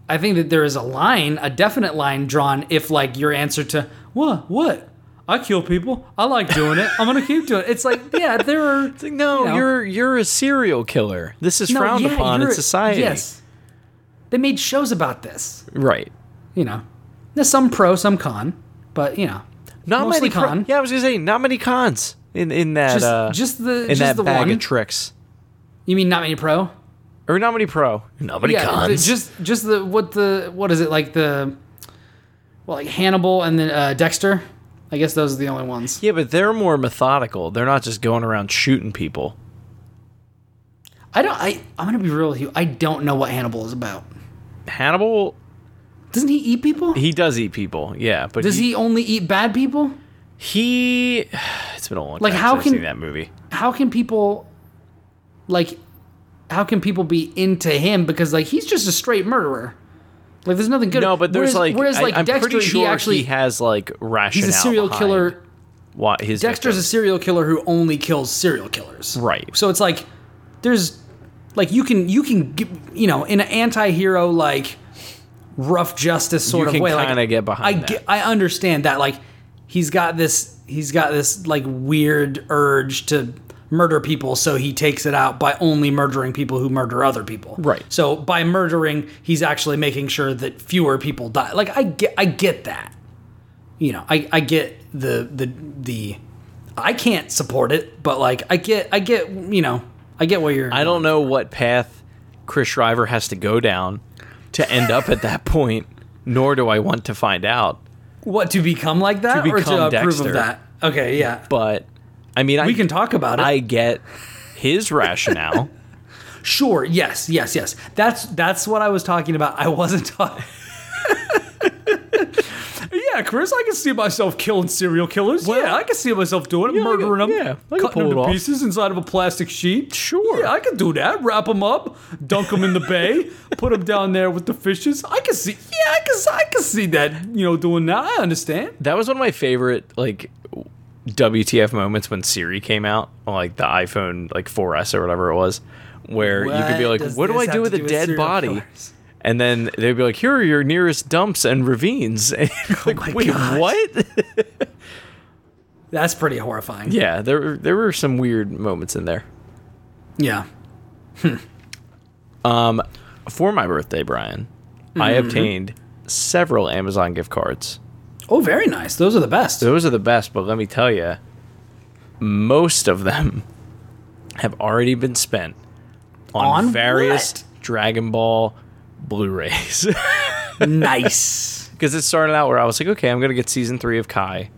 I think that there is a line, a definite line drawn if like your answer to what what I kill people. I like doing it. I'm gonna keep doing it. It's like yeah, there are It's like, no, you know. you are you're a serial killer. This is no, frowned yeah, upon in society. Yes, they made shows about this. Right. You know, there's some pro, some con, but you know, Not many con. con. yeah, I was gonna say not many cons in in that just uh, just the in just that the bag one. of tricks. you mean not many pro? Or not many pro. Not many yeah, the- cons. just just the what the what is it like the well like Hannibal and then uh, Dexter. I guess those are the only ones. yeah, but they're more methodical. They're not just going around shooting people. I don't. I I'm gonna be real with you. I don't know what Hannibal is about. Hannibal, Doesn't he eat people? he does eat people. Yeah, but Does he only eat bad people? He. <sighs> It's been a long Like, time how since can- I've seen that movie. How can people like? How can people be into him because like he's just a straight murderer? Like there's nothing good. No, but there's whereas, like, whereas like I'm Dexter, pretty sure he actually he has like rationale. he's a serial killer. What his Dexter's a serial killer who only kills serial killers. Right. So it's like there's like you can you can you know in an anti-hero like rough justice sort You of can way like get behind I that. get, I understand that like he's got this he's got this like weird urge to murder people so he takes it out by only murdering people who murder other people. Right. So by murdering he's actually making sure that fewer people die. Like I get I get that. You know, I I get the the the I can't support it, but like I get I get you know, I get where you're I don't know what path Chris Shriver has to go down to end up at that point, nor do I want to find out. what to become like that To or to become approve Dexter. of that. Okay, yeah. But I mean, I We can talk about it. I get his rationale. <laughs> Sure. Yes. Yes. Yes. That's that's what I was talking about. I wasn't talking. <laughs> yeah, Chris, I can see myself killing serial killers. yeah, I can see myself doing it, Yeah, I can- murdering them, yeah, I cutting them to off. pieces inside of a plastic sheet. Sure. Yeah, I can do that. Wrap them up, dunk them in the bay, put them down there with the fishes. I can see. Yeah, I can. I can see that. You know, doing that. I understand. That was one of my favorite like WTF moments when Siri came out like the iPhone like 4S or whatever it was, where you could be like, "What do I do with a with dead body?" killers? And then they'd be like, "Here are your nearest dumps and ravines." <laughs> And you're like, my wait, gosh. what? <laughs> That's pretty horrifying. yeah, there were- there were some weird moments in there. Yeah. Um, For my birthday, Brian, I Mm-hmm. obtained several Amazon gift cards. Oh, very nice. Those are the best. Those are the best, but let me tell you, most of them have already been spent on, On various what? Dragon Ball Blu-rays. <laughs> nice. Because it started out where I was like, okay, I'm gonna get season three of Kai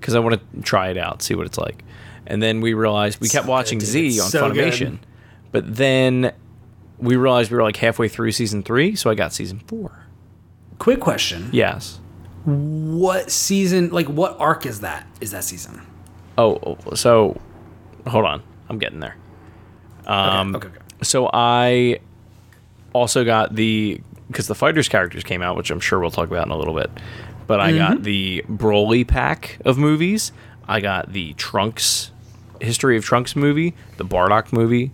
because I want to try it out, see what it's like. And then we realized we kept So watching good. Z on So good. Funimation, but then we realized we were like halfway through season three, so I got season four. Quick question. Yes. What season, like what arc is that? Is that season? Oh, so hold on, I'm getting there. Um, okay, okay, okay. So I also got the because the fighters characters came out, which I'm sure we'll talk about in a little bit. But I Mm-hmm. got the Broly pack of movies. I got the Trunks History of Trunks movie, the Bardock movie,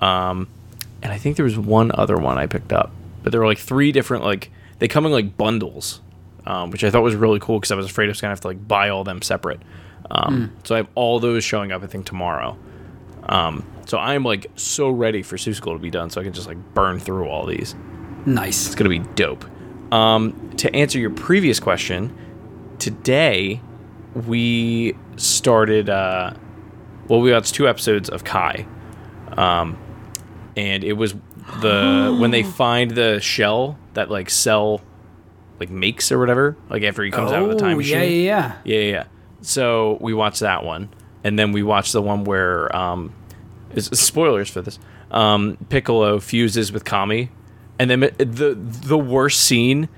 um, and I think there was one other one I picked up. But there were like three different like they come in like bundles, um, which I thought was really cool because I was afraid I was gonna have to like buy all them separate. Um, So I have all those showing up I think tomorrow. Um, so I'm like so ready for Seussical to be done, so I can just like burn through all these. Nice. It's gonna be dope. Um, to answer your previous question, today we started. Uh, well, we watched two episodes of Kai, um, and it was the when they <gasps> find the shell that like Cell like makes or whatever, like after he comes out of the time Oh, machine. Yeah, yeah, yeah. Yeah, yeah, yeah. So we watched that one, and then we watched the one where um, <laughs> spoilers for this. Um, Piccolo fuses with Kami, and then the the worst scene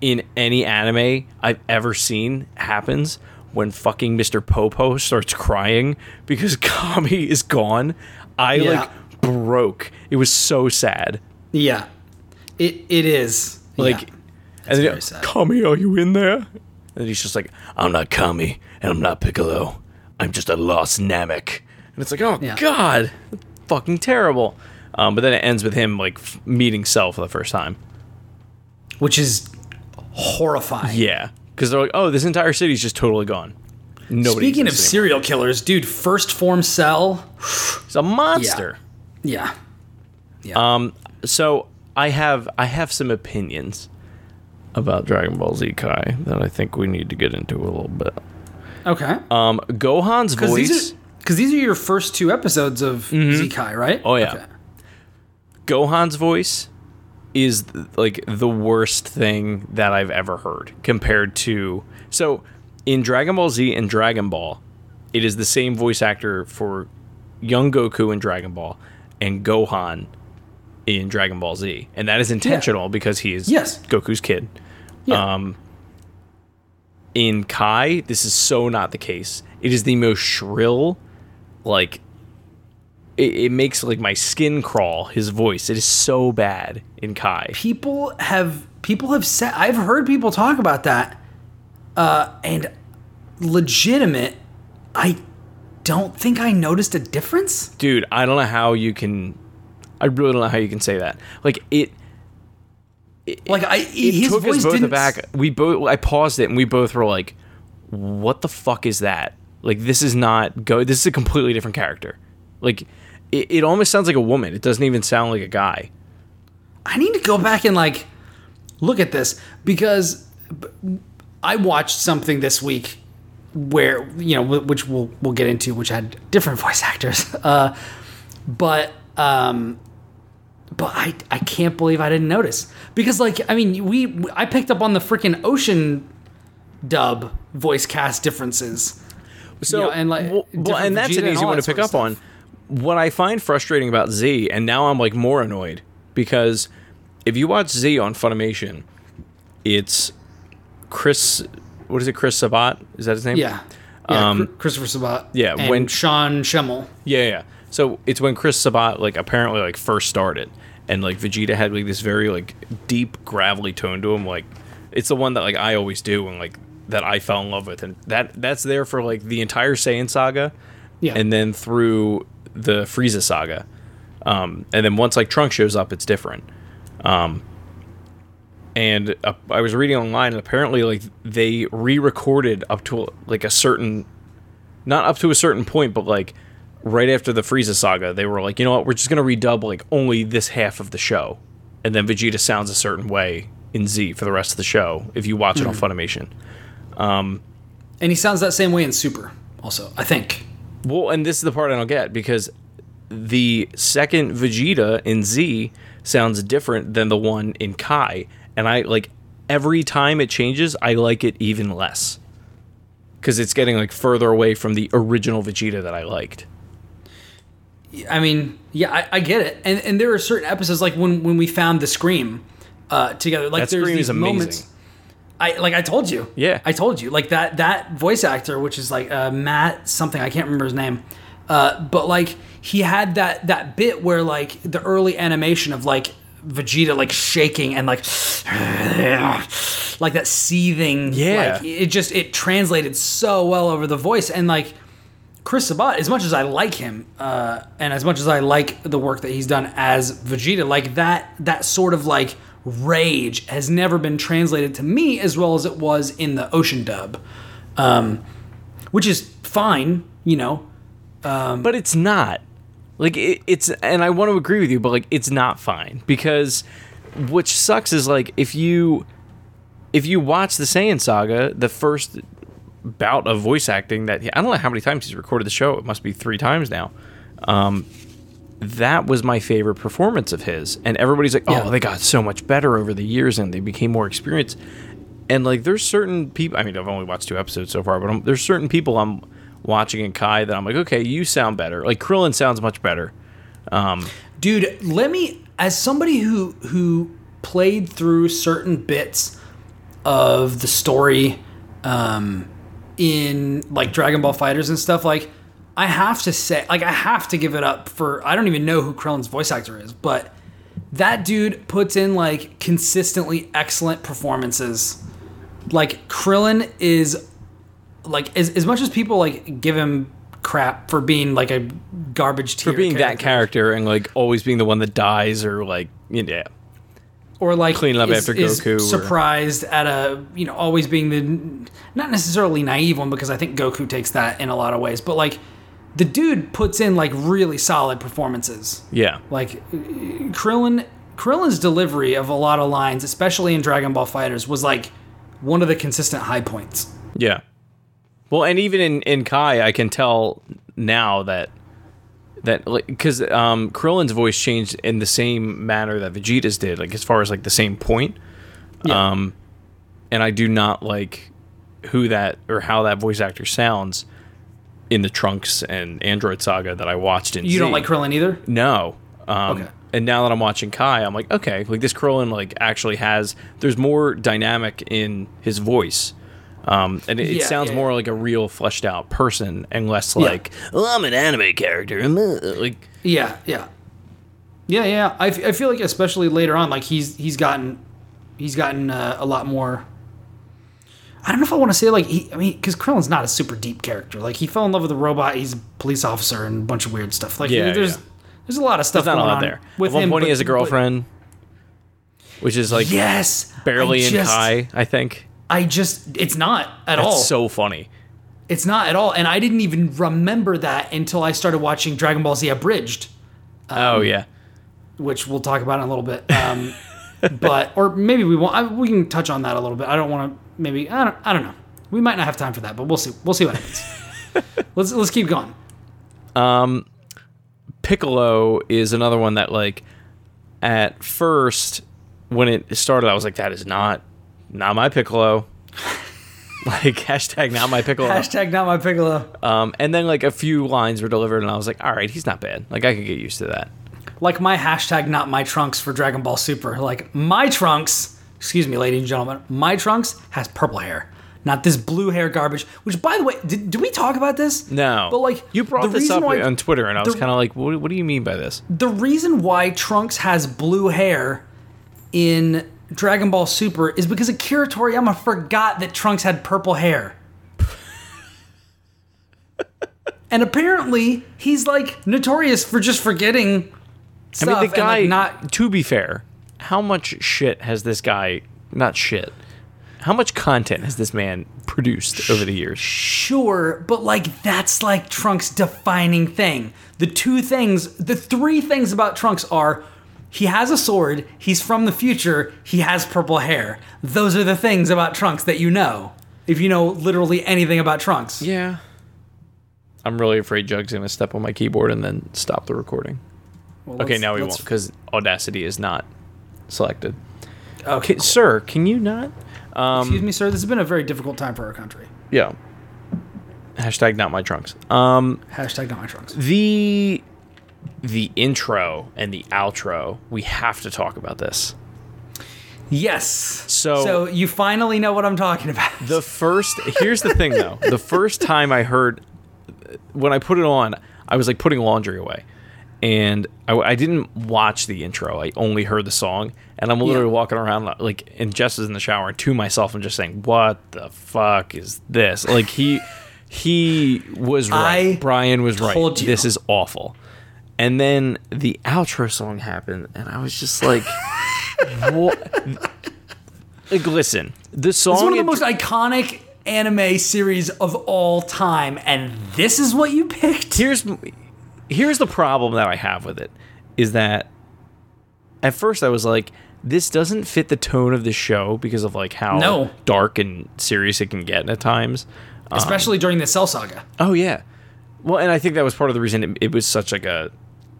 in any anime I've ever seen happens when fucking Mr. Popo starts crying because <laughs> Kami is gone. I Yeah. like broke. It was so sad. Yeah, it it is Like, Yeah. And then, very. Kami, are you in there? And he's just like, I'm not Kami, and I'm not Piccolo. I'm just a lost Namek. And it's like, oh Yeah. god, fucking terrible. Um, but then it ends with him like f- meeting Cell for the first time. which is horrifying. Yeah, because they're like, oh, this entire city's just totally gone. Nobody. Speaking of anymore. serial killers, dude, first form cell. he's a monster. Yeah, Yeah. Um. So I have I have some opinions about Dragon Ball Z Kai that I think we need to get into a little bit. okay. Um, Gohan's Because voice. because these are your first two episodes of Z Kai, right? Oh, yeah. Okay. Gohan's voice is like the worst thing that I've ever heard compared to so in Dragon Ball Z and Dragon Ball, it is the same voice actor for young Goku in Dragon Ball and Gohan in Dragon Ball Z, and that is intentional because he is Yes. Goku's kid. Yeah. Um, in Kai, this is so not the case. It is the most shrill, like it, it makes like my skin crawl. His voice, it is so bad in Kai. people have people have said I've heard people talk about that, uh, and legitimate. I don't think I noticed a difference. Dude, I don't know how you can. I really don't know how you can say that. Like it. Like I, It his took voice us both aback. We both. I paused it and we both were like, "What the fuck is that? Like this is not go. This is a completely different character. Like it, it almost sounds like a woman. It doesn't even sound like a guy. I need to go back and like look at this because I watched something this week where you know which we'll we'll get into which had different voice actors <laughs> uh but um but I I can't believe I didn't notice because like I mean we I picked up on the freaking ocean dub voice cast differences So You know, and, like, well, and that's Vegeta an easy one to pick up on. What I find frustrating about Z, and now I'm like more annoyed because if you watch Z on Funimation, it's Chris. What is it? Chris Sabat? Is that his name? yeah yeah Um, Christopher Sabat yeah, and when- Sean Schemmel Yeah, yeah. So it's when Chris Sabat like apparently like first started, and like Vegeta had like this very like deep gravelly tone to him. Like it's the one that like I always do, and like that I fell in love with, and that that's there for like the entire Saiyan saga, yeah and then through the Frieza saga, um, and then once like Trunk shows up, it's different. Um, and uh, I was reading online, and apparently like they re-recorded up to like a certain not up to a certain point, but like right after the Frieza saga, they were like, you know what, we're just gonna redub like only this half of the show, and then Vegeta sounds a certain way in Z for the rest of the show if you watch it on hmm. Funimation. Um, and he sounds that same way in Super also I think. Well, and this is the part I don't get because the second Vegeta in Z sounds different than the one in Kai, and I like every time it changes, I like it even less. Because it's getting like further away from the original Vegeta that I liked. I mean, yeah, I, I get it, and and there are certain episodes like when when we found the scream uh, together. Like That there's scream these is amazing. moments. I like I told you. Yeah. I told you. Like that that voice actor, which is like uh, Matt something I can't remember his name, uh, but like he had that that bit where like the early animation of like Vegeta like shaking and like <sighs> like that seething. Yeah. Like, it just it translated so well over the voice and like. Chris Sabat, as much as I like him, uh, and as much as I like the work that he's done as Vegeta, like that that sort of like rage has never been translated to me as well as it was in the Ocean dub, um, which is fine, you know. but it's not like it, it's and i want to agree with you but like it's not fine because which sucks is like if you if you watch the Saiyan saga the first bout of voice acting that i don't know how many times he's recorded the show it must be three times now um that was my favorite performance of his and everybody's like oh Yeah. they got so much better over the years and they became more experienced and like there's certain people. I mean, I've only watched two episodes so far, but I'm, there's certain people I'm watching in Kai that I'm like, okay, you sound better. Like Krillin sounds much better. Um, Dude let me as somebody who who played through certain bits of the story um in like dragon ball FighterZ and stuff like i have to say like i have to give it up for i don't even know who krillin's voice actor is but that dude puts in like consistently excellent performances like krillin is like as, as much as people like give him crap for being like a garbage tier For being that character and like always being the one that dies or like yeah. Or like Cleaning up is, after is Goku or- surprised at a you know always being the not necessarily naive one because I think Goku takes that in a lot of ways, but like the dude puts in like really solid performances. Yeah. Like Krillin Krillin's delivery of a lot of lines, especially in Dragon Ball FighterZ, was like one of the consistent high points. Yeah. Well, and even in in Kai, I can tell now that that like because um, Krillin's voice changed in the same manner that Vegeta's did, like as far as like the same point. Yeah. Um, and I do not like who that or how that voice actor sounds in the Trunks and Android Saga that I watched in. You don't like Krillin either? No. Um, Okay. And now that I'm watching Kai, I'm like, okay, like this Krillin like actually has. There's more dynamic in his voice, um, and it, it sounds yeah, more yeah. like a real fleshed out person and less like, oh, I'm an anime character. I'm <laughs> like, Yeah, yeah, yeah, yeah. I, f- I feel like especially later on, like he's he's gotten he's gotten uh, a lot more. I don't know if I want to say like he. I mean, because Krillin's not a super deep character. Like he fell in love with a robot. He's a police officer and a bunch of weird stuff. Like Yeah, there's yeah. there's a lot of stuff there's not a going lot on there. with At one him. point, he has a but- girlfriend, which is like yes, barely in Kai. I think I just it's not at all. so funny. It's not at all, and I didn't even remember that until I started watching Dragon Ball Z Abridged. oh yeah, which we'll talk about in a little bit. Um, <laughs> but or maybe we won't. I, we can touch on that a little bit. I don't want to. Maybe I don't. I don't know. We might not have time for that, but we'll see. We'll see what happens. <laughs> let's let's keep going. Um, Piccolo is another one that like at first when it started I was like that is not not my Piccolo. <laughs> like hashtag not my Piccolo. Hashtag not my Piccolo. Um, and then like a few lines were delivered and I was like, all right, he's not bad. Like I could get used to that. Like my hashtag not my trunks for Dragon Ball Super. Like my trunks. Excuse me, ladies and gentlemen. My trunks has purple hair. Not this blue hair garbage. Which, by the way, did, did we talk about this? No, But like, you brought the this up why- on Twitter and I was kind of like, what, what do you mean by this? the reason why Trunks has blue hair in Dragon Ball Super is because Akira Toriyama forgot that Trunks had purple hair. <laughs> and apparently, he's like notorious for just forgetting I mean, the guy. like, not to be fair, how much shit has this guy? Not shit. How much content has this man produced over the years? sure, but like that's like Trunks' defining thing. The two things, the three things about Trunks are he has a sword, he's from the future, he has purple hair. Those are the things about Trunks that you know. If you know literally anything about Trunks. Yeah. I'm really afraid Jug's gonna step on my keyboard and then stop the recording. Well, Okay, now we won't because Audacity is not selected. Okay, Can, sir, can you not? excuse me, sir. This has been a very difficult time for our country. Yeah. Hashtag not my trunks. Um, Hashtag not my Trunks. the the intro and the outro. We have to talk about this. Yes. So- so you finally know what I'm talking about. The first here's the thing though. The first time I heard when I put it on, I was like putting laundry away. And I, I didn't watch the intro. I only heard the song, and I'm literally Yeah. walking around like, and Jess is in the shower, and to myself, I'm just saying, "What the fuck is this?" Like he, he was right. I Brian was right. told you. This is awful. And then the outro song happened, and I was just like, <laughs> "What?" Like, listen, the song. It's one of the most iconic anime series of all time, and this is what you picked. here's here's the problem that I have with it is that at first I was like this doesn't fit the tone of the show because of like how No. dark and serious it can get at times. Especially um, during the Cell Saga. Oh yeah. Well, and I think that was part of the reason it, it was such like a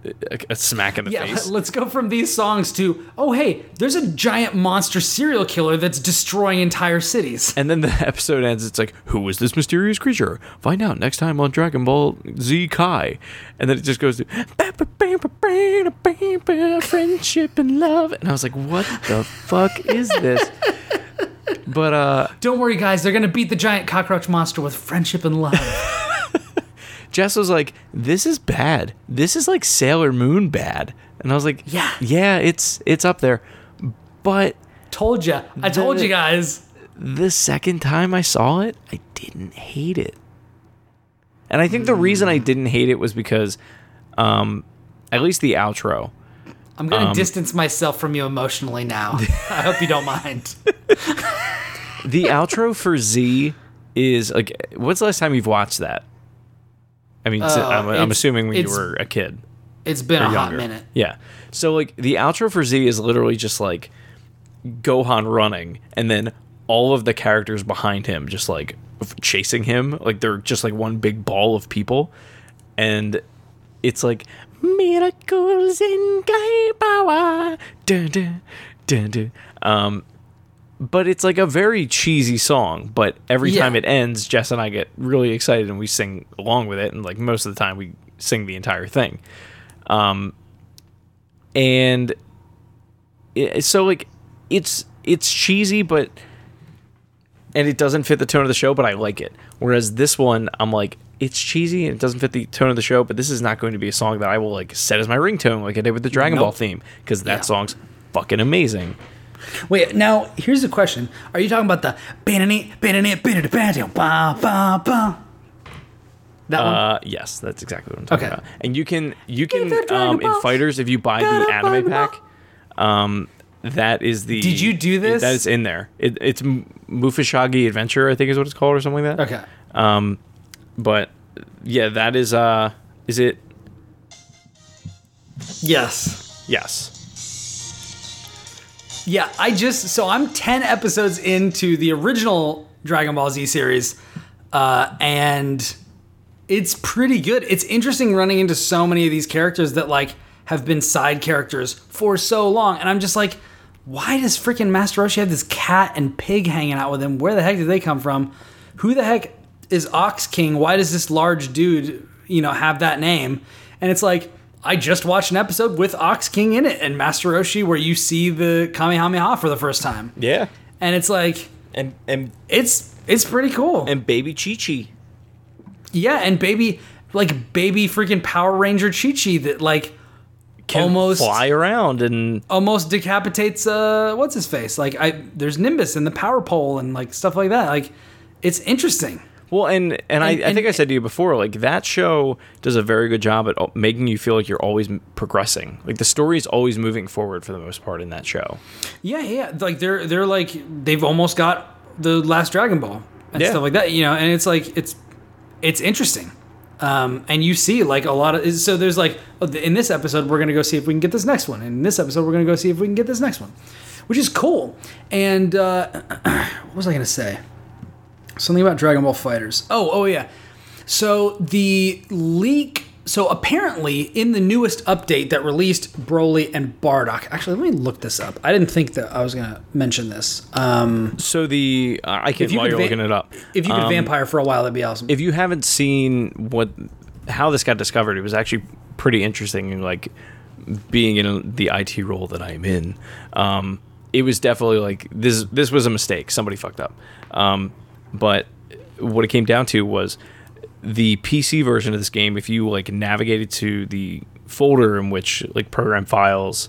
a, a smack in the Yeah, face. let's go from these songs to oh hey, there's a giant monster serial killer that's destroying entire cities. And then the <laughs> episode ends. It's like, who is this mysterious creature? Find out next time on Dragon Ball Z Kai. And then it just goes to friendship and love. And I was like, what the fuck is this? <laughs> But uh, Don't worry, guys, they're gonna beat the giant cockroach monster with friendship and love. <laughs> Jess was like, this is bad. This is like Sailor Moon bad. And I was like, Yeah. yeah, it's it's up there. But told you, I told you guys. the second time I saw it, I didn't hate it. And I think the reason I didn't hate it was because, um, at least the outro. I'm gonna Um, distance myself from you emotionally now. <laughs> I hope you don't mind. The outro for Z is like, what's the last time you've watched that? I mean, si- I'm, I'm assuming when you were a kid. It's been a hot minute. Yeah. So like the outro for Z is literally just like Gohan running and then all of the characters behind him just like chasing him like they're just like one big ball of people and it's like miracles in power dun, dun, dun, dun. um but it's like a very cheesy song but every Yeah. time it ends Jess and I get really excited and we sing along with it and like most of the time we sing the entire thing um, and it, so like it's it's cheesy, but and it doesn't fit the tone of the show, but I like it. Whereas this one, I'm like, it's cheesy and it doesn't fit the tone of the show, but this is not going to be a song that I will like set as my ringtone like I did with the Dragon Ball theme because that Yeah. song's fucking amazing. Wait, now here's the question: Are you talking about the banani banani banani banani ba ba ba? That one. Uh, yes, that's exactly what I'm talking Okay. about. And you can you can um, in fighters if you buy the anime pack, um, that is the. Did you do this? That is in there. It, it's Makafushigi Adventure, I think is what it's called, or something like that. Okay. Um, but yeah, that is uh, is it? Yes. Yes. Yeah, I just so I'm 10 episodes into the original Dragon Ball Z series, uh, and it's pretty good. It's interesting running into so many of these characters that like have been side characters for so long, and I'm just like, why does freaking Master Roshi have this cat and pig hanging out with him? Where the heck did they come from? Who the heck is Ox King? Why does this large dude, you know, have that name? And it's like, I just watched an episode with Ox King in it and Master Roshi where you see the Kamehameha for the first time. Yeah. And it's like, And and it's it's pretty cool. and Baby Chi Chi. yeah, and baby like baby freaking Power Ranger Chi Chi that like Can Almost- fly around and almost decapitates uh what's his face? Like I there's Nimbus and the power pole and like stuff like that. Like it's interesting. Well, and and, I, And- I think I said to you before, like that show does a very good job at making you feel like you're always progressing. Like the story is always moving forward for the most part in that show. Yeah, yeah. Like they're they're like they've almost got the last Dragon Ball and Yeah. stuff like that, you know, and it's like it's it's interesting. Um, and you see like a lot of so there's like oh, in this episode we're gonna go see if we can get this next one. And in this episode we're gonna go see if we can get this next one, which is cool. And uh, <clears throat> what was I gonna say? Something about Dragon Ball Fighters. Oh, oh yeah. So the leak. So apparently, in the newest update that released Broly and Bardock. Actually, let me look this up. I didn't think that I was gonna mention this. Um, So the uh, I can you while you're va- looking it up. if you could Um, vampire for a while, that'd be awesome. if you haven't seen what how this got discovered, it was actually pretty interesting. Like being in the IT role that I'm in, um, it was definitely like this. This was a mistake. Somebody fucked up. Um, but what it came down to was the PC version of this game. If you like navigated to the folder in which like program files,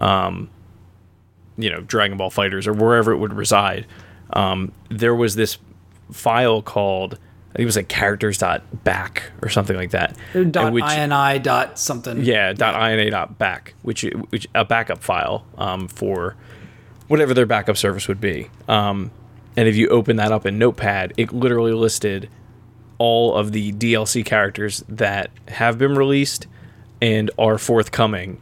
um, you know, Dragon Ball FighterZ or wherever it would reside, um, there was this file called I think it was like characters dot back or something like that. dot which- ini dot something. yeah, dot .ina dot back, which which a backup file um, for whatever their backup service would be. Um, and if you open that up in Notepad, it literally listed all of the DLC characters that have been released and are forthcoming,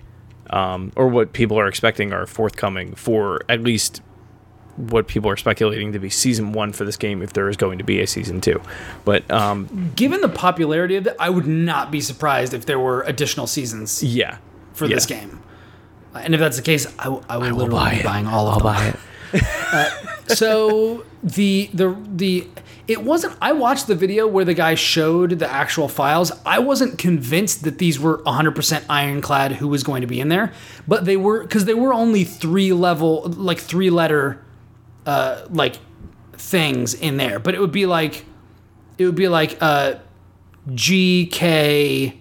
um, or what people are expecting are forthcoming for at least what people are speculating to be season one for this game if there is going to be a season two. But um, Given the popularity of it, I would not be surprised if there were additional seasons yeah, for this game. And if that's the case, I, w- I will literally buy be it. buying all of I'll them. buy it. <laughs> so the the the it wasn't I watched the video where the guy showed the actual files. I wasn't convinced that these were 100% ironclad who was going to be in there, but they were cuz they were only 3 level like 3 letter uh like things in there. But it would be like it would be like uh GK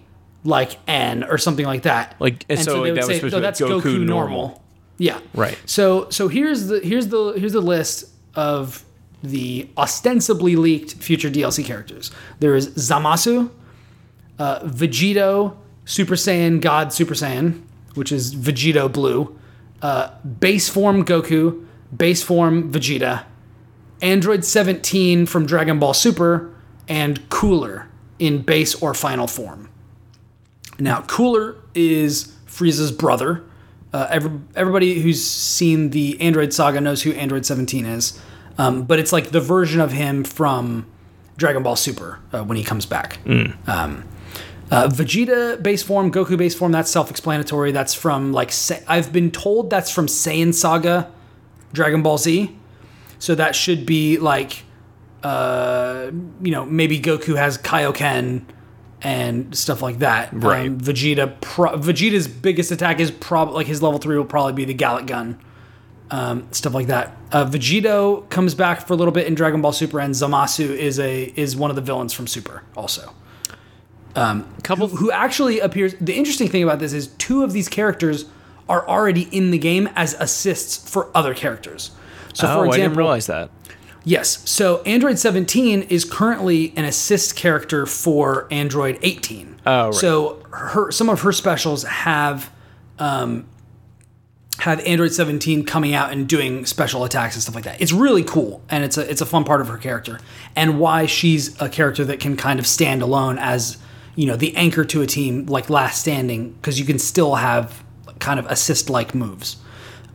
like N or something like that. Like, and so, they would that was supposed to "No, be that's Goku Goku, normal." normal. Yeah. Right. So so here's the here's the here's the list of the ostensibly leaked future DLC characters. There is Zamasu, uh, Vegito, Super Saiyan God Super Saiyan, which is Vegito Blue, uh, base form Goku, base form Vegeta, Android 17 from Dragon Ball Super, and Cooler in base or final form. Now, Cooler is Frieza's brother. Uh, every, everybody who's seen the Android saga knows who Android 17 is. Um, but it's like the version of him from Dragon Ball Super uh, when he comes back. Um, uh, Vegeta base form, Goku base form, that's self explanatory. That's from like, Sa- I've been told that's from Saiyan Saga Dragon Ball Z. So that should be like, uh, you know, maybe Goku has Kaioken and stuff like that. Right. Um, Vegeta, pro- Vegeta's biggest attack is probably like his level three will probably be the Galick Gun. Um, stuff like that. Uh, Vegito comes back for a little bit in Dragon Ball Super, and Zamasu is a is one of the villains from Super also Um, couple who actually appears. The interesting thing about this is two of these characters are already in the game as assists for other characters. So, oh, for I didn't realize that. Yes. So, Android 17 is currently an assist character for Android 18. Oh, right. So, her some of her specials have um, have Android 17 coming out and doing special attacks and stuff like that. It's really cool, and it's a it's a fun part of her character, and why she's a character that can kind of stand alone as you know the anchor to a team like Last Standing, because you can still have kind of assist like moves.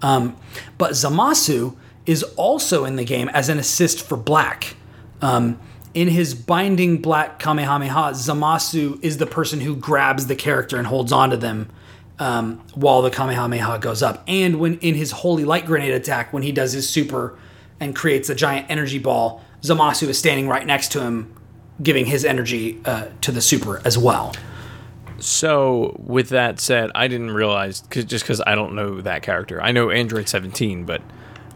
Um, but Zamasu is also in the game as an assist for Black. Um, in his binding Black Kamehameha, Zamasu is the person who grabs the character and holds onto them um, while the Kamehameha goes up. And when in his Holy Light Grenade attack, when he does his super and creates a giant energy ball, Zamasu is standing right next to him, giving his energy uh, to the super as well. So, with that said, I didn't realize cause, just because I don't know that character. I know Android 17, but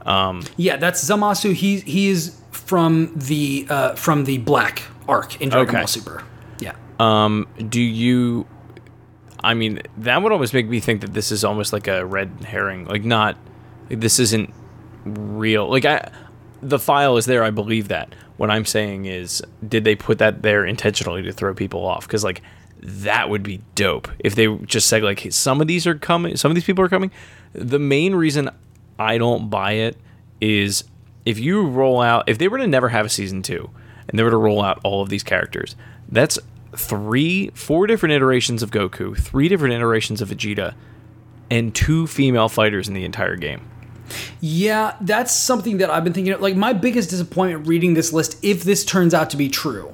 Yeah, that's Zamasu. He he is from the uh, from the Black arc in Dragon Okay. Ball Super. Yeah. do you? I mean, that would almost make me think that this is almost like a red herring. Like, not like this isn't real. Like, I the file is there. I believe that. What I'm saying is, did they put that there intentionally to throw people off? Because like that would be dope if they just said like hey, some of these are coming, some of these people are coming. The main reason I don't buy it is if you roll out if they were to never have a season two and they were to roll out all of these characters, that's three, four different iterations of Goku, three different iterations of Vegeta, and two female fighters in the entire game. Yeah, that's something that I've been thinking of. Like, my biggest disappointment reading this list, if this turns out to be true,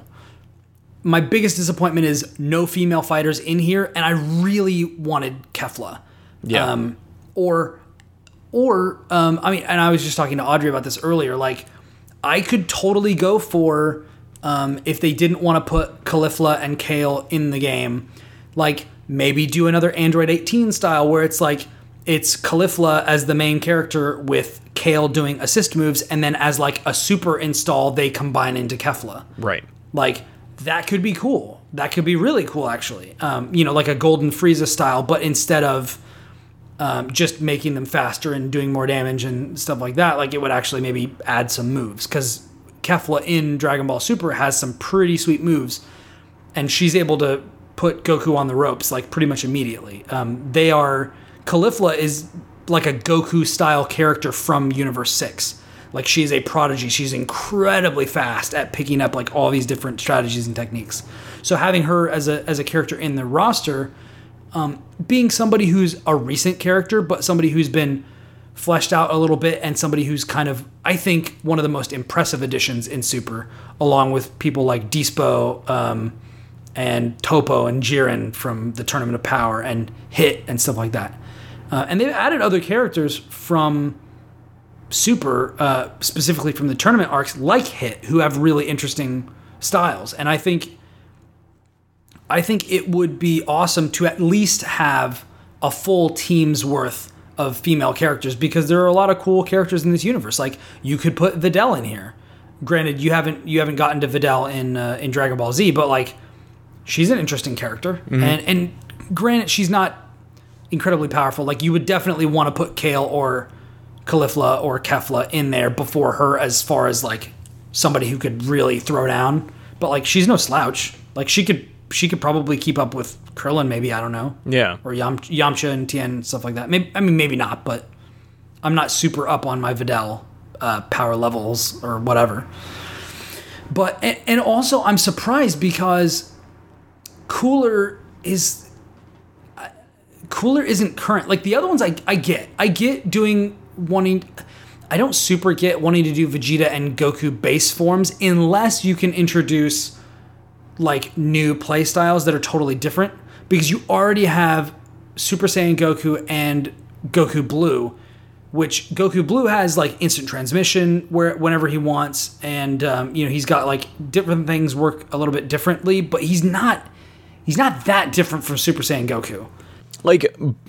my biggest disappointment is no female fighters in here, and I really wanted Kefla. Yeah. Um, or, or, um, I mean, and I was just talking to Audrey about this earlier. Like, I could totally go for um, if they didn't want to put Caulifla and Kale in the game, like maybe do another Android 18 style where it's like it's Caulifla as the main character with Kale doing assist moves, and then as like a super install, they combine into Kefla. Right. Like that could be cool. That could be really cool, actually. Um, you know, like a Golden Frieza style, but instead of um, just making them faster and doing more damage and stuff like that, like it would actually maybe add some moves because Kefla in Dragon Ball Super has some pretty sweet moves, and she's able to put Goku on the ropes like pretty much immediately. Um, they are Caulifla is like a Goku style character from Universe Six. Like she's a prodigy. She's incredibly fast at picking up like all these different strategies and techniques. So having her as a as a character in the roster, um, being somebody who's a recent character, but somebody who's been fleshed out a little bit and somebody who's kind of I think one of the most impressive additions in Super, along with people like Dispo um, and Topo and Jiren from the Tournament of Power and Hit and stuff like that. Uh, and they've added other characters from Super, uh, specifically from the tournament arcs, like Hit, who have really interesting styles. And I think, I think it would be awesome to at least have a full team's worth of female characters because there are a lot of cool characters in this universe. Like you could put Videl in here. Granted, you haven't you haven't gotten to Videl in uh, in Dragon Ball Z, but like she's an interesting character, and and granted, she's not incredibly powerful. Like you would definitely want to put Kale or Caulifla or Kefla in there before her as far as like somebody who could really throw down. But like she's no slouch. Like she could she could probably keep up with Krillin maybe, I don't know. Yeah. Or Yam, Yamcha and Tien and stuff like that. Maybe I mean maybe not, but I'm not super up on my Videl uh, power levels or whatever. But and, and also I'm surprised because Cooler is Cooler isn't current. Like the other ones, I I get. I get doing wanting. I don't super get wanting to do Vegeta and Goku base forms unless you can introduce like new play styles that are totally different because you already have Super Saiyan Goku and Goku Blue, which Goku Blue has like instant transmission where whenever he wants, and um, you know he's got like different things work a little bit differently, but he's not he's not that different from Super Saiyan Goku. like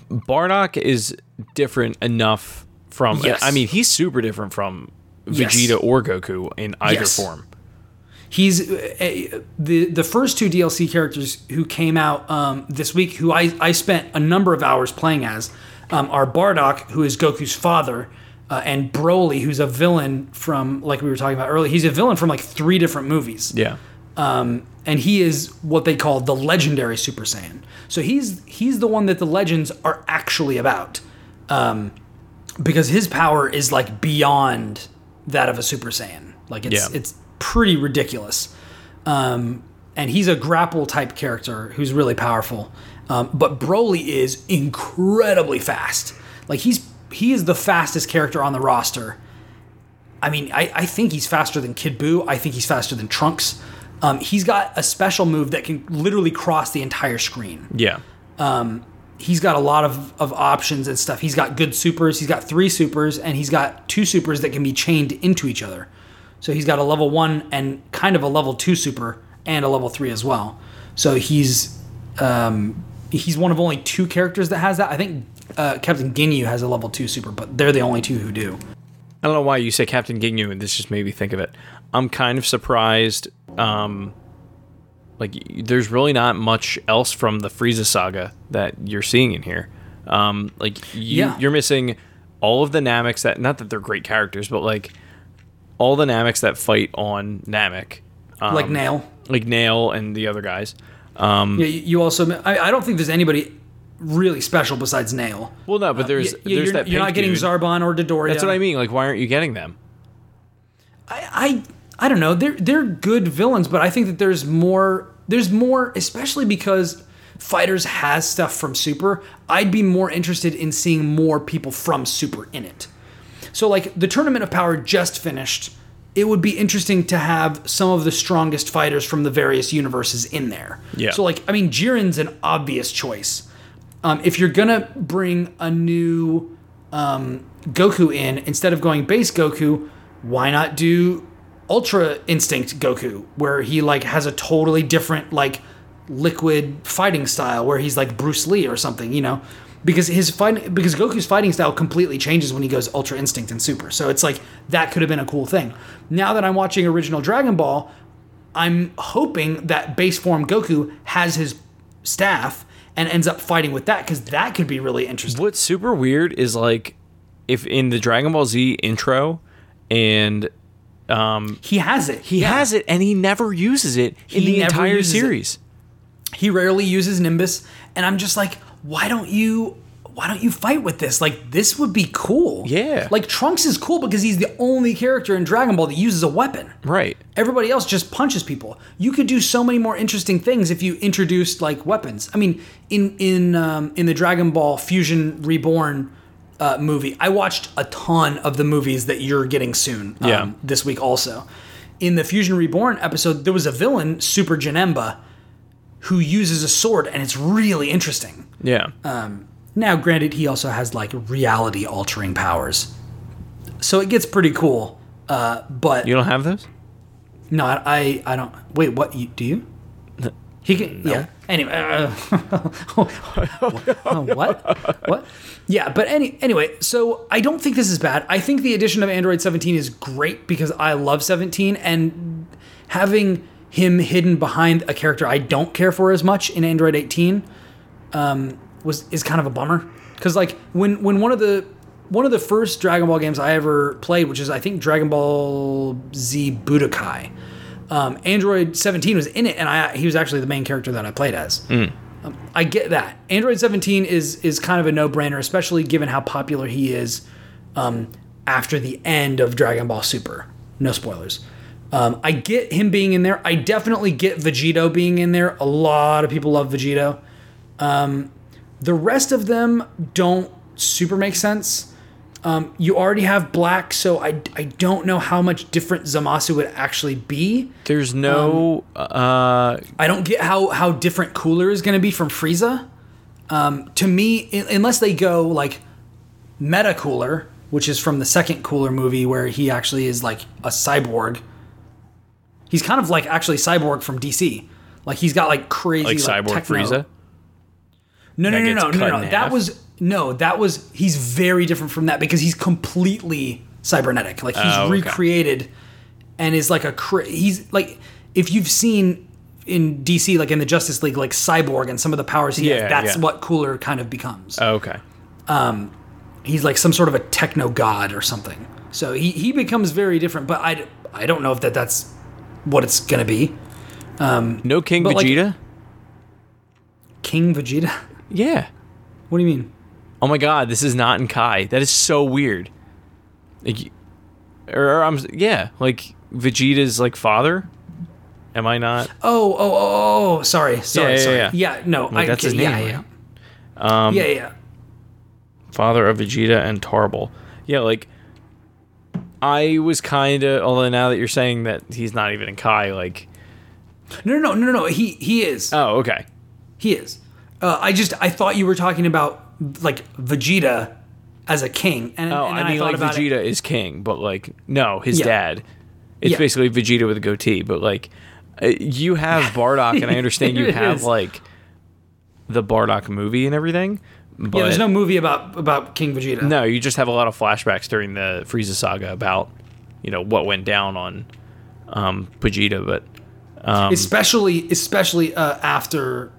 Bardock is different enough from. Yes. I mean, he's super different from Yes. Vegeta or Goku in either Yes. form. He's uh, the the first two DLC characters who came out um, this week, who I, I spent a number of hours playing as, um, are Bardock, who is Goku's father, uh, and Broly, who's a villain from like we were talking about earlier. He's a villain from like three different movies. Yeah. um, and he is what they call the legendary Super Saiyan. So he's he's the one that the legends are actually about, um, because his power is like beyond that of a Super Saiyan. Like it's Yeah. it's pretty ridiculous. Um, and he's a grapple type character who's really powerful. Um, but Broly is incredibly fast. Like he's he is the fastest character on the roster. I mean, I, I think he's faster than Kid Buu. I think he's faster than Trunks. Um, he's got a special move that can literally cross the entire screen. Yeah. He's got a lot of, of options and stuff. He's got good supers. He's got three supers, and he's got two supers that can be chained into each other. So he's got a level one and kind of a level two super and a level three as well. So he's um, he's one of only two characters that has that. I think uh, Captain Ginyu has a level two super, but they're the only two who do. I don't know why you say Captain Ginyu, and this just made me think of it. I'm kind of surprised. Um, like, there's really not much else from the Frieza saga that you're seeing in here. Um, like, you, Yeah. you're missing all of the Nameks that, not that they're great characters, but like all the Nameks that fight on Namek, um, like Nail. like Nail and the other guys. Yeah, you you also. I, I don't think there's anybody really special besides Nail. Well, no, but there's Uh, yeah, there's you're, that. you're not getting dude. Zarbon or Dodoria. That's what I mean. Like, why aren't you getting them? I, I I don't know. They're they're good villains, but I think that there's more. There's more, especially because FighterZ has stuff from Super. I'd be more interested in seeing more people from Super in it. So like the Tournament of Power just finished. It would be interesting to have some of the strongest fighters from the various universes in there. Yeah. So like I mean Jiren's an obvious choice. Um, if you're gonna bring a new um, Goku in instead of going base Goku, why not do Ultra Instinct Goku, where he like has a totally different like liquid fighting style, where he's like Bruce Lee or something, you know? Because his fighting, because Goku's fighting style completely changes when he goes Ultra Instinct and Super. So it's like that could have been a cool thing. Now that I'm watching original Dragon Ball, I'm hoping that base form Goku has his staff and ends up fighting with that because that could be really interesting. What's super weird is like if in the Dragon Ball Z intro and um, He has it. he has it and he never uses it in the entire uses it. series. He rarely uses Nimbus, and I'm just like, why don't you? Why don't you fight with this? Like this would be cool. Yeah. Like Trunks is cool because he's the only character in Dragon Ball that uses a weapon. Right. Everybody else just punches people. You could do so many more interesting things if you introduced like weapons. I mean, in in um, in the Dragon Ball Fusion Reborn uh, movie. I watched a ton of the movies that you're getting soon. um, Yeah. This week also. In the Fusion Reborn episode, there was a villain, Super Janemba, who uses a sword, and it's really interesting. Yeah. Now, granted, he also has like reality altering powers, so it gets pretty cool. Uh, but you don't have those? no, I, I, I don't. Wait, what? You, do you? He can. Yeah. Anyway. <laughs> Uh, what? What? Yeah, but any anyway. So I don't think this is bad. I think the addition of Android 17 is great because I love 17 and having him hidden behind a character I don't care for as much in Android 18 um, was is kind of a bummer because like when when one of the one of the first Dragon Ball games I ever played, which is I think Dragon Ball Z Budokai, um, Android 17 was in it, and I he was actually the main character that I played as. Um, I get that Android 17 is is kind of a no brainer, especially given how popular he is um, after the end of Dragon Ball Super. No spoilers. Um, I get him being in there. I definitely get Vegito being in there. A lot of people love Vegito. Um, the rest of them don't super make sense. Um, you already have black, so I, I don't know how much different Zamasu would actually be. There's no. uh, I don't get how how different Cooler is going to be from Frieza. Um, to me, un- unless they go like Meta Cooler, which is from the second Cooler movie where he actually is like a cyborg. He's kind of like actually cyborg from DC. Like he's got like crazy like Cyborg techno- Frieza? No, no, no, no, no, no. in That was no. That was he's very different from that because he's completely cybernetic. Like he's Oh, okay. recreated and is like a cra- he's like if you've seen in DC like in the Justice League like Cyborg and some of the powers he Yeah, has, that's yeah. what Cooler kind of becomes. Oh, okay. Um, he's like some sort of a techno god or something. So he he becomes very different. But I I don't know if that that's what it's gonna be. Um, no King But, like- Vegeta? King Vegeta. Yeah. What do you mean? Oh my god, this is not in Kai. That is so weird. Like, or, I'm yeah, like Vegeta's like father. Am I not? Oh, oh, oh, oh, sorry, sorry, Yeah, yeah, sorry. yeah. Yeah, no, Like, that's his yeah, name, yeah, right? Um, yeah, yeah. Father of Vegeta and Tarble. Yeah, like I was kind of. Although now that you're saying that he's not even in Kai, like No, no, no, no, no. He he is. oh okay, He is. Uh, I just I thought you were talking about like Vegeta as a king, and, oh and I mean thought like Vegeta is king, but like no, his Yeah. dad. It's Yeah. basically Vegeta with a goatee, but like uh, you have <laughs> Bardock, and I understand you have is. like the Bardock movie and everything. But Yeah, there's no movie about about King Vegeta. No, you just have a lot of flashbacks during the Frieza saga about, you know, what went down on um, Vegeta. But especially especially uh, after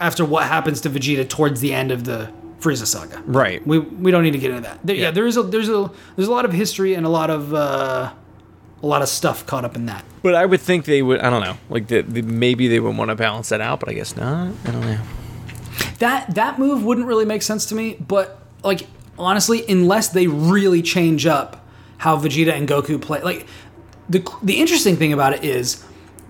after what happens to Vegeta towards the end of the Frieza saga. right, We we don't need to get into that. There, yeah. Yeah. there is a there's a there's a lot of history and a lot of uh, a lot of stuff caught up in that. but I would think they would. I don't know, like the, the, maybe they would want to balance that out, but I guess not. I don't know. That that move wouldn't really make sense to me, but like honestly, unless they really change up how Vegeta and Goku play, like the the interesting thing about it is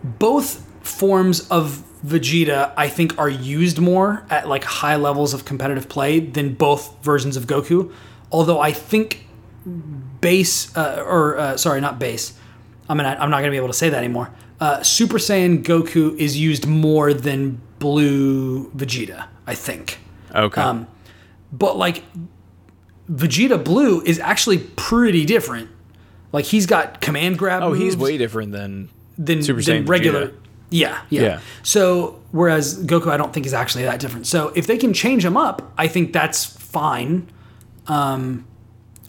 both forms of Vegeta I think are used more at like high levels of competitive play than both versions of Goku. Although I think base uh, or uh, sorry, not base. I'm gonna I'm not gonna be able to say that anymore. Uh, Super Saiyan Goku is used more than Blue Vegeta, I think. Okay, Um, But like Vegeta Blue is actually pretty different. Like he's got command grab. oh, he's way different than than, Super than Saiyan regular. Vegeta. Yeah, yeah, Yeah. So whereas Goku, I don't think is actually that different. So if they can change him up, I think that's fine. Um,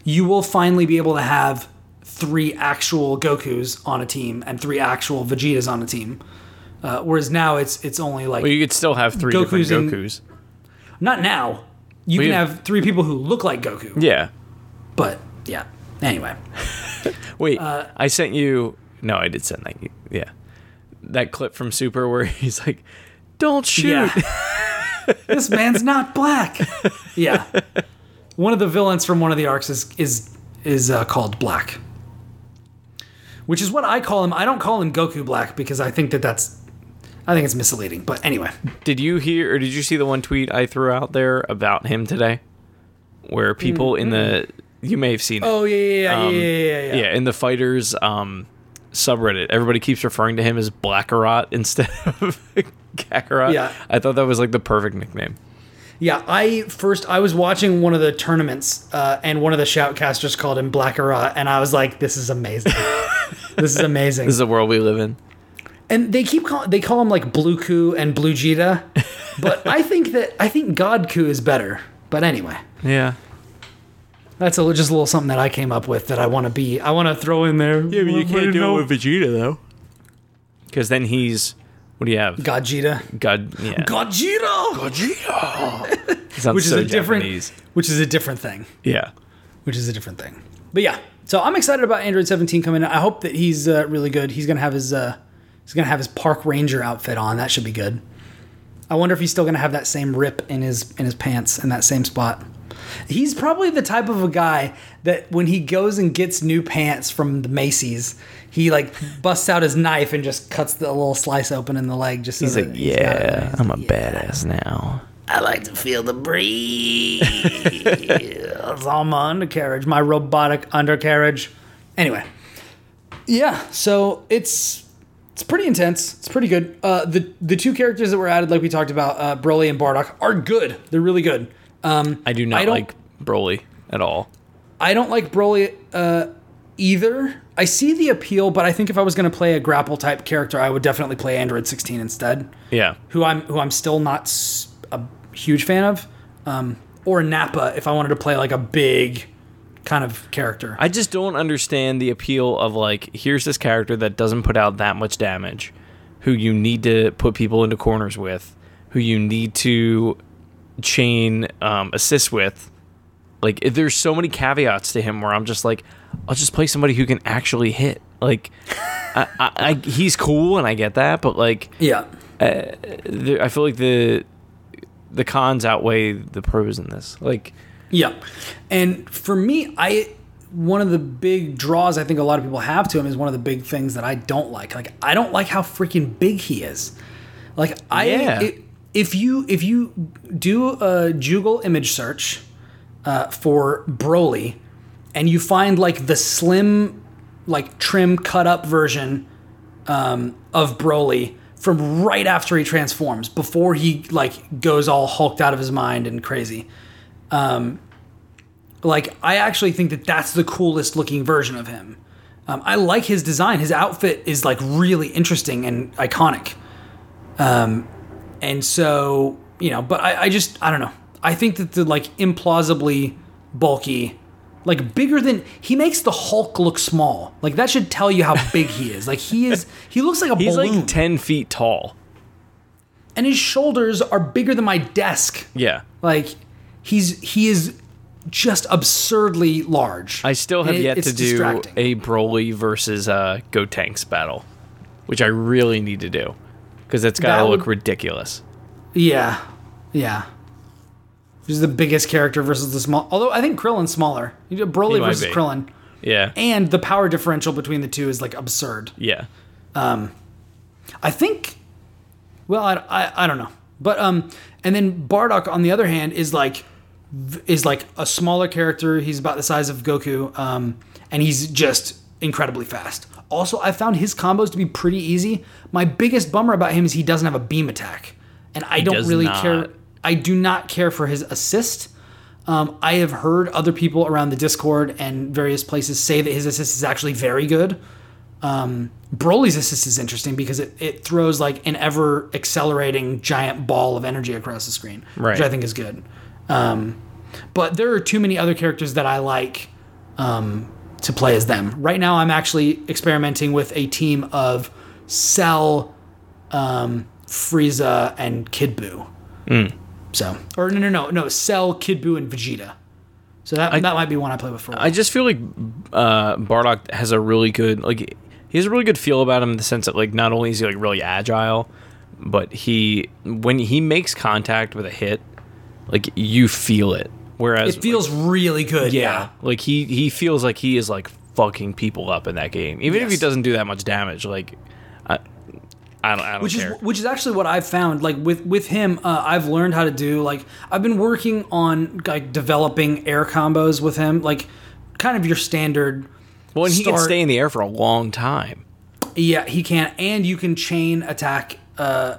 you will finally be able to have three actual Gokus on a team and three actual Vegetas on a team. Uh, whereas now it's it's only like Well, you could still have three Goku's different Gokus. not now. You Well, can you- have three people who look like Goku. Yeah. But yeah. Anyway, <laughs> Wait, Uh, I sent you. No, I did send that. Yeah, that clip from Super where <laughs> he's like, "Don't shoot." Yeah. <laughs> this man's not black. Yeah. One of the villains from one of the arcs is is is uh, called Black, which is what I call him. I don't call him Goku Black because I think that that's I think it's misleading. But anyway, Did you hear or did you see the one tweet I threw out there about him today? where people in the you may have seen it. Oh yeah, yeah, yeah, Um, yeah, yeah, yeah, yeah. yeah, in the fighters um, subreddit, everybody keeps referring to him as Blackarot <laughs> instead of Kakarot. Yeah. I thought that was like the perfect nickname. Yeah, I first I was watching one of the tournaments, uh, and one of the shoutcasters called him Blackarot, and I was like, "This is amazing! <laughs> this is amazing!" This is the world we live in. and they keep call, they call him like Blue Ku and Blue Jita, but I think that I think God Ku is better. But anyway, <laughs> Yeah. That's a, just a little something that I came up with that I want to be. I want to throw in there. Yeah, but you can't do it with Vegeta though. Because then he's what do you have? God Jita. God, yeah. Gojira, <laughs> Sounds which is so a different, Japanese. which is a different thing. Yeah. which is a different thing. But yeah, so I'm excited about Android 17 coming. out. I hope that he's uh, really good. He's gonna have his uh, he's gonna have his park ranger outfit on. That should be good. I wonder if he's still gonna have that same rip in his in his pants in that same spot. He's probably the type of a guy that when he goes and gets new pants from the Macy's, he like busts out his knife and just cuts the little slice open in the leg. Just so He's that like, he's got it. yeah, I'm a badass now. I like to feel the breeze. <laughs> it's all my undercarriage, my robotic undercarriage. Anyway, yeah. So it's it's pretty intense. It's pretty good. Uh, the the two characters that were added, like we talked about, uh, Broly and Bardock, are good. They're really good. Um, I do not I like Broly at all. I don't like Broly uh, either. I see the appeal, but I think if I was going to play a grapple type character, I would definitely play Android 16 instead. Yeah. who I'm who I'm still not a huge fan of, um, or Nappa if I wanted to play like a big kind of character. I just don't understand the appeal of like here's this character that doesn't put out that much damage, who you need to put people into corners with, who you need to chain um, assist with. Like there's so many caveats to him where I'm just like, I'll just play somebody who can actually hit. Like, <laughs> I, I, I he's cool and I get that, but like yeah, there, I feel like the the cons outweigh the pros in this. Like, yeah, and for me, I one of the big draws I think a lot of people have to him is one of the big things that I don't like. Like I don't like how freaking big he is. Like I Yeah. i- if you if you do a Google image search uh, for Broly and you find like the slim like trim cut up version um, of Broly from right after he transforms before he like goes all hulked out of his mind and crazy like I actually think that that's the coolest looking version of him. Um, I like his design. His outfit is like really interesting and iconic. Um, and so you know, but I, I just I don't know. I think that the like implausibly bulky, like bigger than he makes the Hulk look small. Like that should tell you how big he is. Like he is. He looks like a he's balloon, like ten feet tall. and his shoulders are bigger than my desk. Yeah. Like he's he is just absurdly large. I still have it- yet to do a Broly versus uh, Gotenks battle, which I really need to do because it's got to look would- ridiculous. Yeah, yeah. Who's the biggest character versus the small? Although I think Krillin's smaller. Broly versus be. Krillin, Yeah, and the power differential between the two is like absurd. yeah. Um, I think. Well, I, I, I don't know, but um, and then Bardock on the other hand is like is like a smaller character. He's about the size of Goku, um, and he's just incredibly fast. Also, I found his combos to be pretty easy. My biggest bummer about him is he doesn't have a beam attack, and I don't does really not. care. I do not care for his assist. Um, I have heard other people around the Discord and various places say that his assist is actually very good. Um, Broly's assist is interesting because it, it throws like an ever accelerating giant ball of energy across the screen, Right. which I think is good. Um, but there are too many other characters that I like um, to play as them. Right now, I'm actually experimenting with a team of Cell, um, Frieza, and Kid Buu. So, or no, no, no, no, Cell, Kid Buu, and Vegeta. So that that might be one I play with for. a while. I just feel like uh, Bardock has a really good like he has a really good feel about him in the sense that like not only is he like really agile, but he when he makes contact with a hit, like you feel it. Whereas it feels really good. yeah, Yeah. like he he feels like he is like fucking people up in that game, even if he doesn't do that much damage. Like, I, I don't. I don't which care. is which is actually what I've found. Like with with him, uh, I've learned how to do like I've been working on like developing air combos with him, like kind of your standard. well, and he can stay in the air for a long time. Yeah, he can, and you can chain attack uh,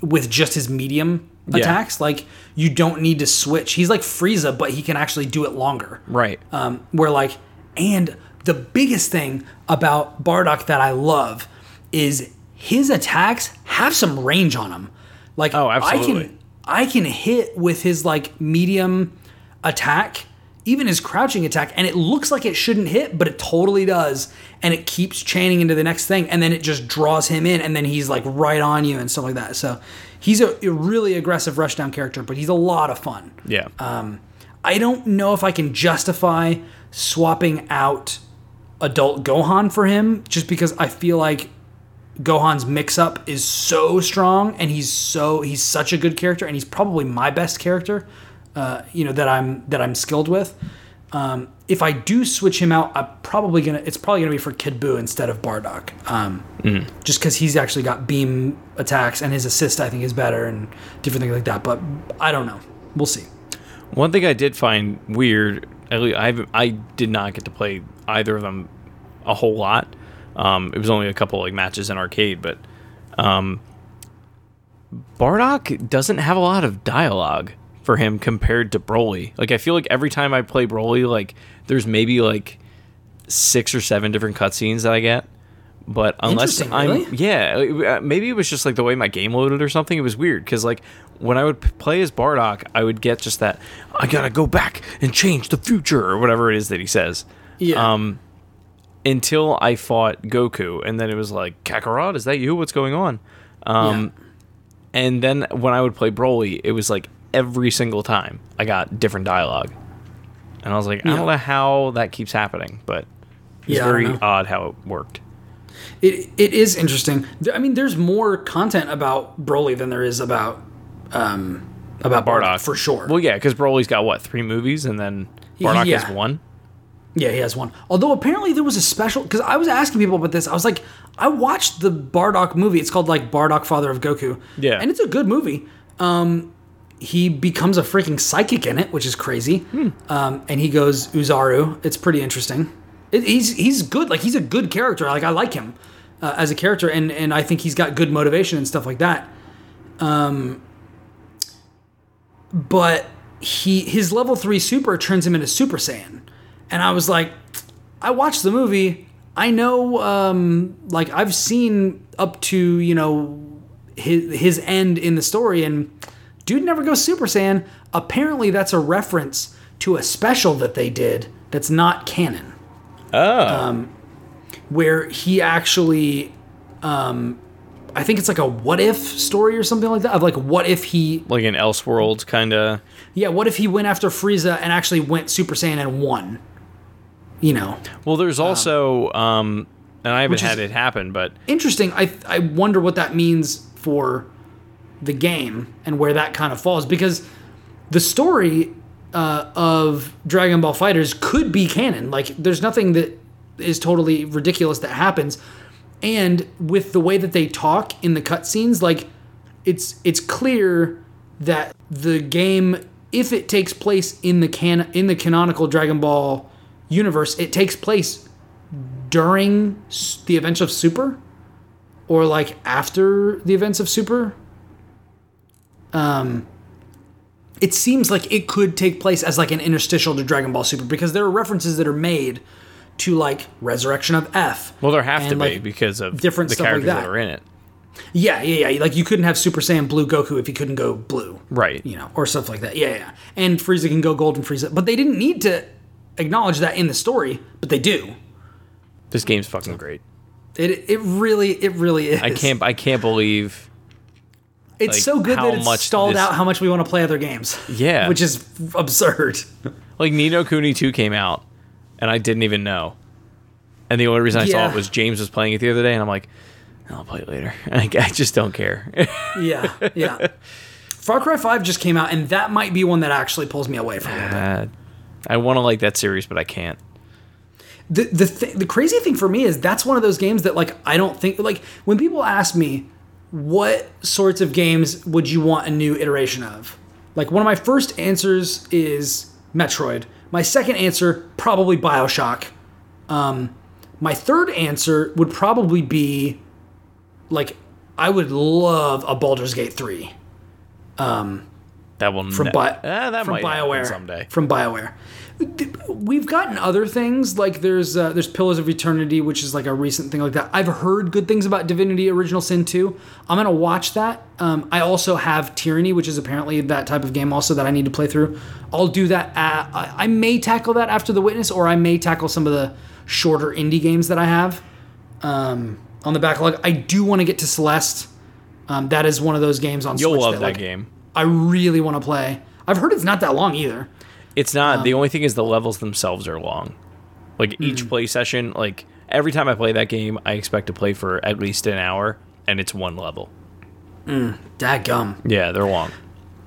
with just his medium Yeah. attacks. Like you don't need to switch. He's like Frieza, but he can actually do it longer. Right. um, where like and the biggest thing about Bardock that I love is his attacks have some range on them. Like Oh, I absolutely. can I can hit with his like medium attack, even his crouching attack, and it looks like it shouldn't hit, but it totally does, and it keeps chaining into the next thing, and then it just draws him in, and then he's like right on you and stuff like that. So he's a, a really aggressive rushdown character, but he's a lot of fun. yeah. Um, I don't know if I can justify swapping out adult Gohan for him just because I feel like Gohan's mix up is so strong and he's so he's such a good character and he's probably my best character uh, you know that I'm that I'm skilled with. Um, if I do switch him out, I'm probably gonna it's probably gonna be for Kid Buu instead of Bardock. Um, Just because he's actually got beam attacks and his assist I think is better and different things like that. But I don't know. We'll see. One thing I did find weird, at least I I did not get to play either of them a whole lot. Um, it was only a couple like matches in arcade, but um, Bardock doesn't have a lot of dialogue for him compared to Broly. Like I feel like every time I play Broly, like there's maybe like six or seven different cutscenes that I get. But unless I'm, really? yeah, uh, maybe it was just like the way my game loaded or something. It was weird because like when I would play as Bardock, I would get just that I gotta go back and change the future or whatever it is that he says. Yeah. Um, until I fought Goku, and then it was like Kakarot, is that you? What's going on? Um, and then when I would play Broly, it was like every single time I got different dialogue, and I was like, I Yeah. don't know how that keeps happening, but it's Yeah, very odd how it worked. It it is interesting. I mean, there's more content about Broly than there is about um about Bardock, Bardock for sure. Well, yeah, because Broly's got what three movies, and then Bardock Yeah. has one. yeah, he has one. Although apparently there was a special because I was asking people about this. I was like, I watched the Bardock movie. It's called like Bardock, Father of Goku. Yeah. and it's a good movie. Um, he becomes a freaking psychic in it, which is crazy. Hmm. Um, and he goes Oozaru. It's pretty interesting. It, he's he's good. Like he's a good character. Like I like him uh, as a character, and and I think he's got good motivation and stuff like that. Um, but he his level three super turns him into Super Saiyan, and I was like, I watched the movie. I know, um, like I've seen up to you know his his end in the story, and dude never goes Super Saiyan. Apparently, that's a reference to a special that they did that's not canon, Oh, where he actually, um, I think it's like a what if story or something like that. Of like, what if he like an Elseworlds kind of. Yeah, what if he went after Frieza and actually went Super Saiyan and won? You know, Well, there's also, um, and I haven't is- had it happen, but interesting. I I wonder what that means for the game and where that kind of falls because the story uh, of Dragon Ball FighterZ could be canon. Like, there's nothing that is totally ridiculous that happens, and with the way that they talk in the cutscenes, like it's it's clear that the game, if it takes place in the can in the canonical Dragon Ball universe, it takes place during the events of Super, or like after the events of Super. Um, it seems like it could take place as like an interstitial to Dragon Ball Super because there are references that are made to like Resurrection of F. well, there have to and, be because of different the stuff like characters that. that. are in it. Yeah, yeah, yeah. Like you couldn't have Super Saiyan Blue Goku if he couldn't go blue. Right. you know, or stuff like that. Yeah, yeah. And Frieza can go Golden Frieza, but they didn't need to acknowledge that in the story, but they do. This game's fucking great. It it really it really is. I can't. I can't believe. It's like, so good that it's stalled this- out how much we want to play other games. Yeah. which is absurd. <laughs> Like Ni no Kuni 2 came out, and I didn't even know. And the only reason I saw it was James was playing it the other day, and I'm like, I'll play it later. <laughs> Like, I just don't care. <laughs> yeah, yeah. Far Cry Five just came out, and that might be one that actually pulls me away from it. Uh, I want to like that series, but I can't. the the th- the crazy thing for me is that's one of those games that like I don't think like when people ask me what sorts of games would you want a new iteration of, like one of my first answers is Metroid. My second answer probably Bioshock. Um, my third answer would probably be like I would love a Baldur's Gate three That will from ne- Bi- Eh, that from might BioWare someday. From BioWare. We've gotten other things like there's uh, there's Pillars of Eternity, which is like a recent thing like that. I've heard good things about Divinity: Original Sin 2. I'm gonna watch that. Um, I also have Tyranny, which is apparently that type of game also that I need to play through. I'll do that. At, I, I may tackle that after The Witness, or I may tackle some of the shorter indie games that I have um, on the backlog. I do want to get to Celeste. Um, that is one of those games on You'll Switch love that, that like, game. I really want to play. I've heard it's not that long either. It's not. Um, the only thing is the levels themselves are long. Like each Hmm. play session, like every time I play that game, I expect to play for at least an hour, and it's one level. Dadgum. Yeah, they're long.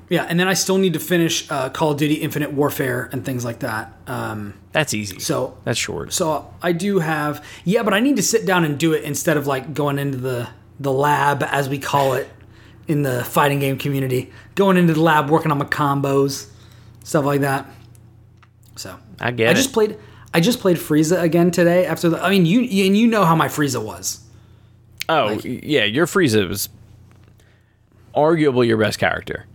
Yeah, and then I still need to finish uh, Call of Duty Infinite Warfare and things like that. Um, That's easy. so, that's short. so I do have, yeah, but I need to sit down and do it instead of like going into the the lab as we call it in the fighting game community. Going into the lab, working on my combos, stuff like that. So I get I it. just played. I just played Frieza again today. After the, I mean, you and you know how my Frieza was. oh, yeah, your Frieza was arguably your best character.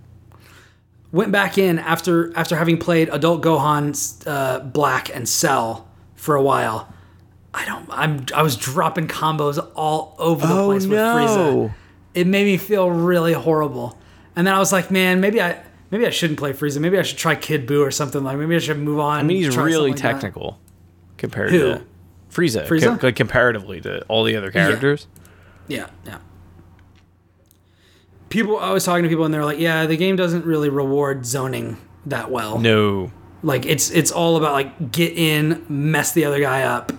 went back in after after having played Adult Gohan, uh, Black, and Cell for a while. I don't. I'm. I was dropping combos all over the Oh, place with no. Frieza. It made me feel really horrible. And then I was like, man, maybe I maybe I shouldn't play Frieza. Maybe I should try Kid Buu or something like. Maybe I should move on. I mean, he's really like that. technical compared Who? to Frieza. Frieza? like comparatively to all the other characters. Yeah, yeah. People, I was talking to people, and they're like, "Yeah, the game doesn't really reward zoning that well. No. Like it's it's all about like get in, mess the other guy up,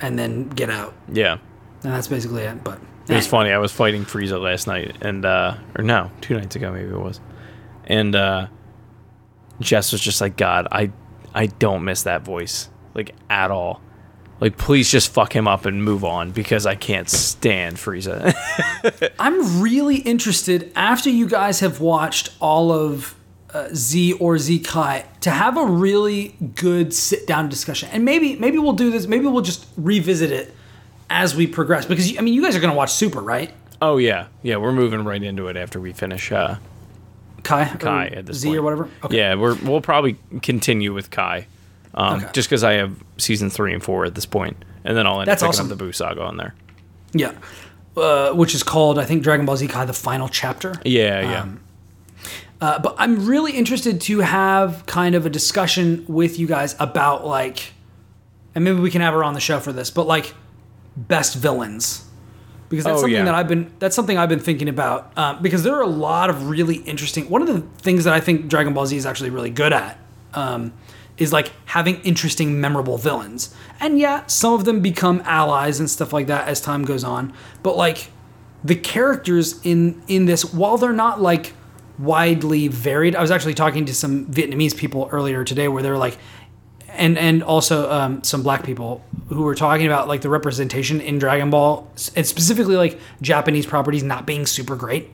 and then get out, Yeah. and that's basically it. But It was funny. I was fighting Frieza last night, and uh, or no, two nights ago maybe it was, and uh, Jess was just like, "God, I, I don't miss that voice like at all. Like, please just fuck him up and move on because I can't stand Frieza." <laughs> I'm really interested after you guys have watched all of uh, Z or Z Kai to have a really good sit down discussion, and maybe maybe we'll do this. Maybe we'll just revisit it as we progress because I mean you guys are gonna watch Super, right? oh yeah, yeah, we're moving right into it after we finish. Uh, Kai, Kai at this Z point. or whatever. Okay. Yeah, we're we'll probably continue with Kai, um, Okay. just because I have season three and four at this point, and then I'll end That's up picking awesome. up the Buu saga on there. Yeah. Uh, which is called, I think, Dragon Ball Z Kai, the final chapter. Yeah, yeah. Uh, but I'm really interested to have kind of a discussion with you guys about, like, and maybe we can have her on the show for this, but like, best villains. Because that's Oh, something yeah. that I've been that's something I've been thinking about. Um, because there are a lot of really interesting. One of the things that I think Dragon Ball Z is actually really good at um, is like having interesting, memorable villains. And yeah, some of them become allies and stuff like that as time goes on. But like the characters in in this, while they're not like widely varied, I was actually talking to some Vietnamese people earlier today where they're like, and and also um, some black people who were talking about like the representation in Dragon Ball and specifically like Japanese properties not being super great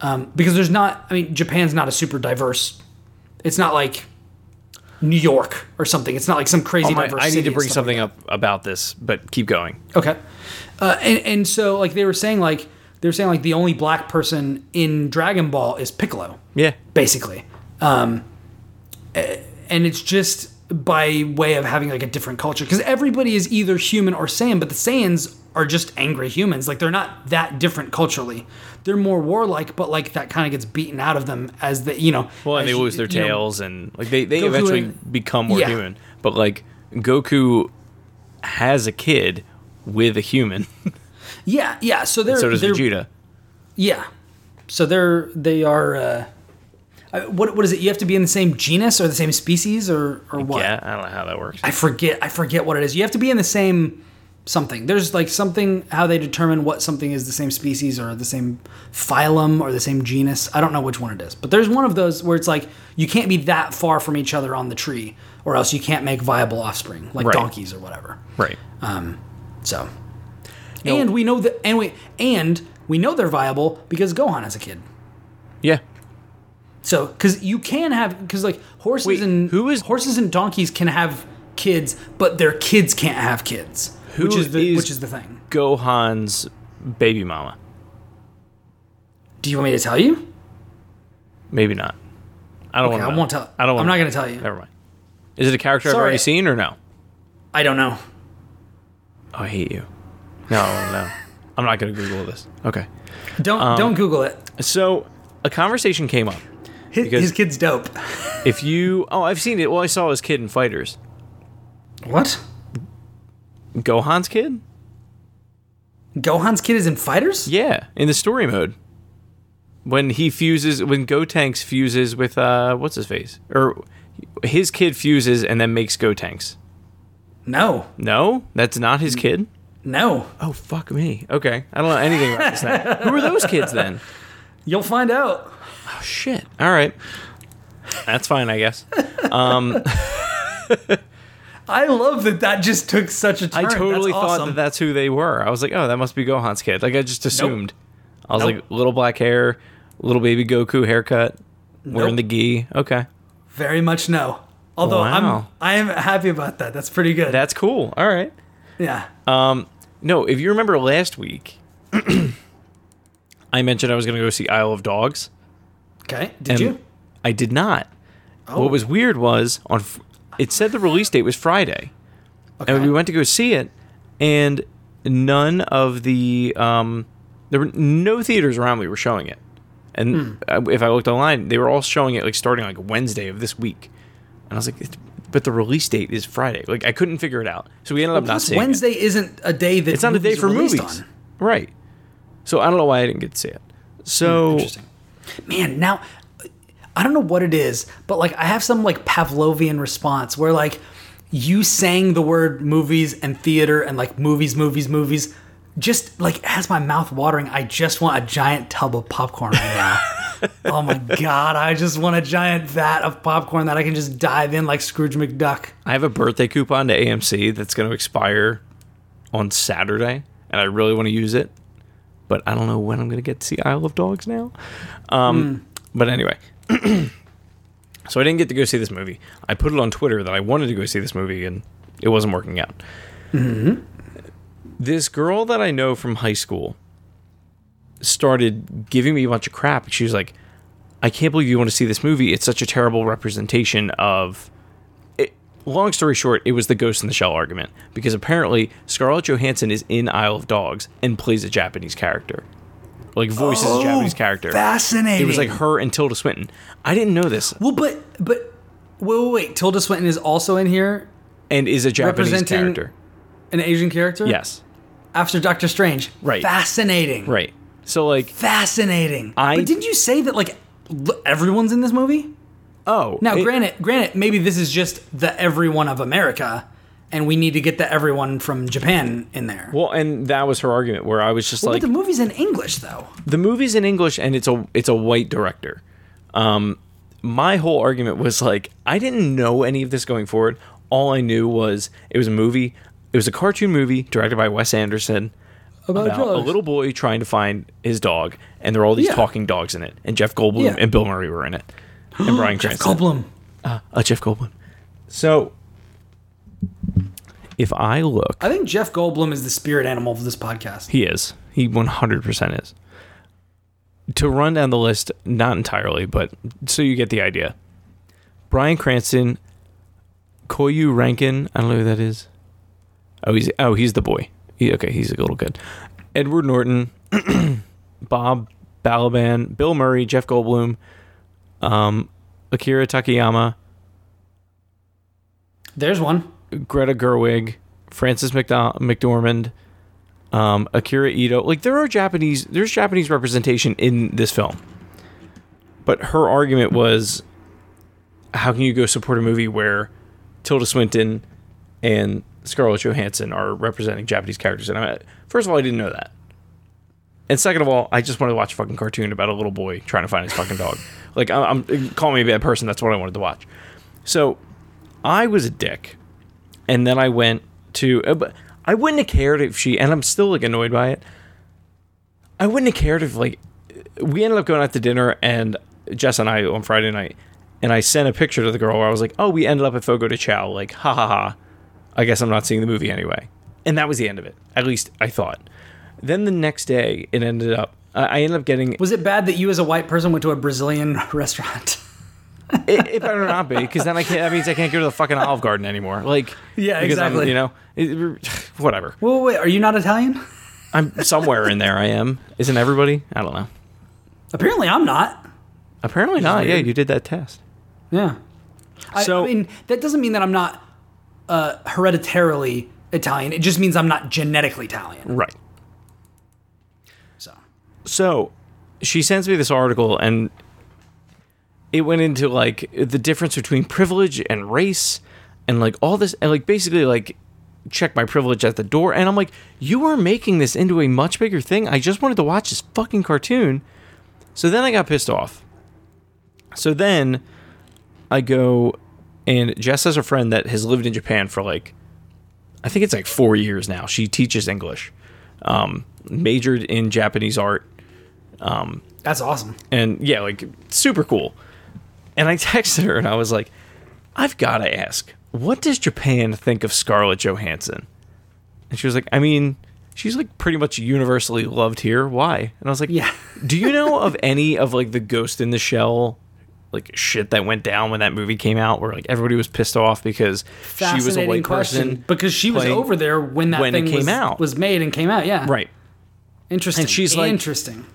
um, because there's not. I mean, Japan's not a super diverse. It's not like New York or something. It's not like some crazy Oh my- diverse. I need to bring stuff like something up about this, but keep going. Okay. Uh, and, and so like they were saying like they were saying like the only black person in Dragon Ball is Piccolo, Yeah. basically. Um, and it's just by way of having like a different culture because everybody is either human or Saiyan, but the Saiyans are just angry humans. Like they're not that different culturally. They're more warlike, but like that kind of gets beaten out of them as the you know. Well, and they lose their you know, tails, and like they, they Goku eventually and- become more Yeah. human. But like Goku has a kid with a human. yeah, yeah. So they're so does they're, Vegeta. Yeah. So they're they are. Uh, Uh, what what is it? You have to be in the same genus or the same species or or what? Yeah, I don't know how that works. I forget. I forget what it is. You have to be in the same something. There's like something how they determine what something is the same species or the same phylum or the same genus. I don't know which one it is, but there's one of those where it's like you can't be that far from each other on the tree, or else you can't make viable offspring, like Right. donkeys or whatever. Right. Um, so, and we know that, and we and we know they're viable because Gohan has a kid. Yeah. So, because you can have, because like horses Wait, and who is- horses and donkeys can have kids, but their kids can't have kids, which Who is the is- which is the thing. Gohan's baby mama. Do you want me to tell you? Maybe not. I don't Okay, want I won't tell. I don't I'm not going to tell you. Never mind. Is it a character I've already seen or no? I don't know. Oh, I hate you. No, no. I'm not going to Google this. Okay. Don't Um, don't Google it. So a conversation came up. His, because- his kid's dope. If you, oh, I've seen it. Well, I saw his kid in FighterZ. What? Gohan's kid? Gohan's kid is in FighterZ? Yeah, in the story mode. When he fuses, when Gotenks fuses with uh, what's his face, or his kid fuses and then makes Gotenks. No, No, that's not his kid. no. Oh fuck me. Okay, I don't know anything about this now. <laughs> Who are those kids then? You'll find out. Oh shit. All right, that's fine, I guess. Um, <laughs> I love that that just took such a turn. I totally That's thought awesome. that that's who they were. I was like, oh, that must be Gohan's kid. Like I just assumed. I was Nope. like, little black hair, little baby Goku haircut, wearing Nope. the gi. Okay, Very much no. Although Wow. I'm I am happy about that. That's pretty good. that's cool. All right. yeah. Um, no, if you remember last week, <clears throat> I mentioned I was going to go see Isle of Dogs. Okay. Did and you? I did not. Oh. What was weird was on it said the release date was Friday, Okay. and we went to go see it, and none of the um, there were no theaters around me were showing it, and uh, if I looked online, they were all showing it like starting like Wednesday of this week, and I was like, but the release date is Friday. Like I couldn't figure it out, so we ended up not seeing it. Wednesday isn't a day that It's not a day for movies, on. right? So I don't know why I didn't get to see it. So Interesting. Man, now I don't know what it is, but like I have some like Pavlovian response where like you saying the word movies and theater and like movies, movies, movies just like has my mouth watering. I just want a giant tub of popcorn right now. <laughs> oh my god, I just want a giant vat of popcorn that I can just dive in like Scrooge McDuck. I have a birthday coupon to AMC that's going to expire on Saturday, and I really want to use it, but I don't know when I'm going to get to see Isle of Dogs now. Um, But anyway, <clears throat> so I didn't get to go see this movie. I put it on Twitter that I wanted to go see this movie, and it wasn't working out. This girl that I know from high school started giving me a bunch of crap. She was like, I can't believe you want to see this movie. It's such a terrible representation of long story short, it was the Ghost in the Shell argument because apparently Scarlett Johansson is in Isle of Dogs and plays a Japanese character, like voices a oh, Japanese character. Fascinating. It was like her and Tilda Swinton. I didn't know this, Well, but but wait, wait, wait. Tilda Swinton is also in here, and is a Japanese character. an Asian character. Yes, After Doctor Strange. Right. Fascinating. right. So like, Fascinating. I- but didn't you say that like everyone's in this movie? Oh, Now, it- granted, granted, maybe this is just the everyone of America, and we need to get the everyone from Japan in there. Well, and that was her argument where I was just but like, the movie's in English, though. the movie's in English and it's a it's a white director. Um, my whole argument was like I didn't know any of this going forward. All I knew was it was a movie. It was a cartoon movie directed by Wes Anderson About, about a little boy trying to find his dog, and there are all these Yeah. talking dogs in it. And Jeff Goldblum Yeah. and Bill Murray were in it, and Bryan Jeff Cranston. Goldblum. Uh, Jeff Goldblum. So, if I look, I think Jeff Goldblum is the spirit animal of this podcast. He is. He 100% is. To run down the list, not entirely, but so you get the idea. Bryan Cranston, Koyu Rankin, I don't know who that is. Oh, he's oh, he's the boy. He, okay, he's a little kid. Edward Norton, <clears throat> Bob Balaban, Bill Murray, Jeff Goldblum, um, Akira Takayama, There's one. Greta Gerwig, Francis McDo- McDormand, um, Akira Ito. Like there are Japanese, there's Japanese representation in this film. But her argument was, how can you go support a movie where Tilda Swinton and Scarlett Johansson are representing Japanese characters. And I, first of all, I didn't know that. And second of all, I just wanted to watch a fucking cartoon about a little boy trying to find his fucking dog. <laughs> Like, I'm, I'm call me a bad person. That's what I wanted to watch. So, I was a dick, and then I went to. Uh, but I wouldn't have cared if she, and I'm still like annoyed by it. I wouldn't have cared if like we ended up going out to dinner, and Jess and I on Friday night, and I sent a picture to the girl where I was like, "Oh, we ended up at Fogo de Chao." Like, ha ha ha. I guess I'm not seeing the movie anyway, and that was the end of it. At least I thought. Then the next day, it ended up. I ended up getting Was it bad that you, as a white person, went to a Brazilian <laughs> restaurant? it, it better not be because then I can't. That means I can't go to the fucking Olive Garden anymore. Like, Yeah, because I'm, exactly. you know, it, whatever. Well, wait, are you not Italian? I'm somewhere in there. I am. Isn't everybody? I don't know. Apparently, I'm not. Apparently not. Yeah, you did that test. Yeah. I, So- I mean, that doesn't mean that I'm not uh, hereditarily Italian. It just means I'm not genetically Italian. Right. So, she sends me this article and it went into like the difference between privilege and race and like all this and like basically like check my privilege at the door and I'm like you are making this into a much bigger thing. I just wanted to watch this fucking cartoon. So then I got pissed off. So then I go and Jess has a friend that has lived in Japan for like I think it's like 4 years now. She teaches English. Um majored in Japanese art Um, that's awesome. and yeah, like super cool. And I <laughs> texted her and I was like, I've got to ask, what does Japan think of Scarlett Johansson? And she was like, I mean, she's like pretty much universally loved here. Why? And I was like, Yeah. Do you know of <laughs> any of like the Ghost in the Shell like shit that went down when that movie came out where like everybody was pissed off because she was a white question. person because she was over there when that when thing came was, out. was made and came out. Yeah, Right. Interesting. And she's like- interesting.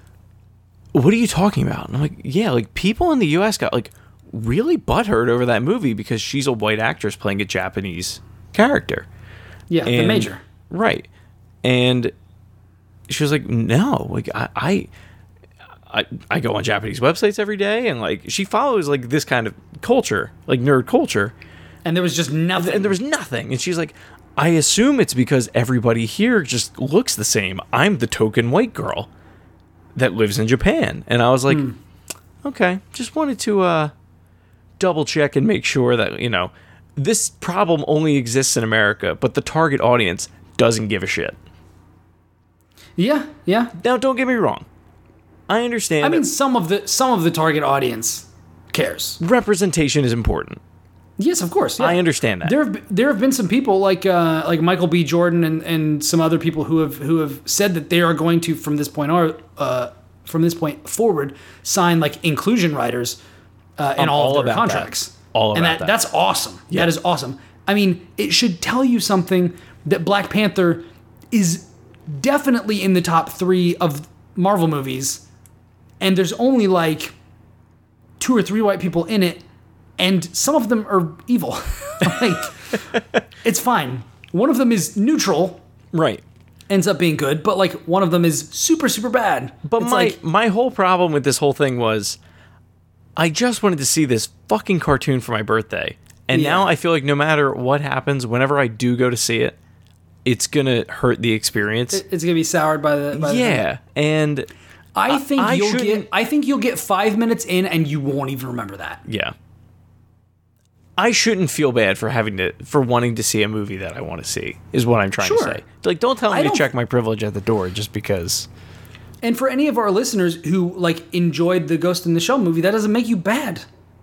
What are you talking about? And I'm like, yeah, like people in the U.S. got like really butthurt over that movie because she's a white actress playing a Japanese character. Yeah, the major. right? And she was like, no, like I, I, I, I go on Japanese websites every day, and like she follows like this kind of culture, like nerd culture, And there was just nothing. and there was nothing. And she's like, I assume it's because everybody here just looks the same. I'm the token white girl that lives in Japan. And I was like, okay, just wanted to uh, double check and make sure that, you know, this problem only exists in America, but the target audience doesn't give a shit. yeah, yeah. Now, don't get me wrong. I understand I mean, some of the some of the target audience cares. representation is important. Yes, of course. yeah. I understand that. There have been- there have been some people like uh, like Michael B. Jordan and, and some other people who have who have said that they are going to from this point on uh, from this point forward sign like inclusion writers uh, in I'm all, all of their about that. contracts. All and that, that. that's awesome. That is awesome. I mean, it should tell you something that Black Panther is definitely in the top three of Marvel movies, and there's only like two or three white people in it, and some of them are evil. <laughs> like, it's fine. One of them is neutral, right. ends up being good, but like one of them is super, super bad. But it's my like, my whole problem with this whole thing was I just wanted to see this fucking cartoon for my birthday. And Yeah. now I feel like no matter what happens, whenever I do go to see it, it's gonna hurt the experience. it's gonna be soured by the. By the yeah. And I think I you'll get. I think you'll get five minutes in, and you won't even remember that. yeah. I shouldn't feel bad for having to for wanting to see a movie that I want to see is what I'm trying Sure. to say. Like don't tell I me to don't- check my privilege at the door just because And for any of our listeners who like enjoyed the Ghost in the Shell movie, that doesn't make you bad.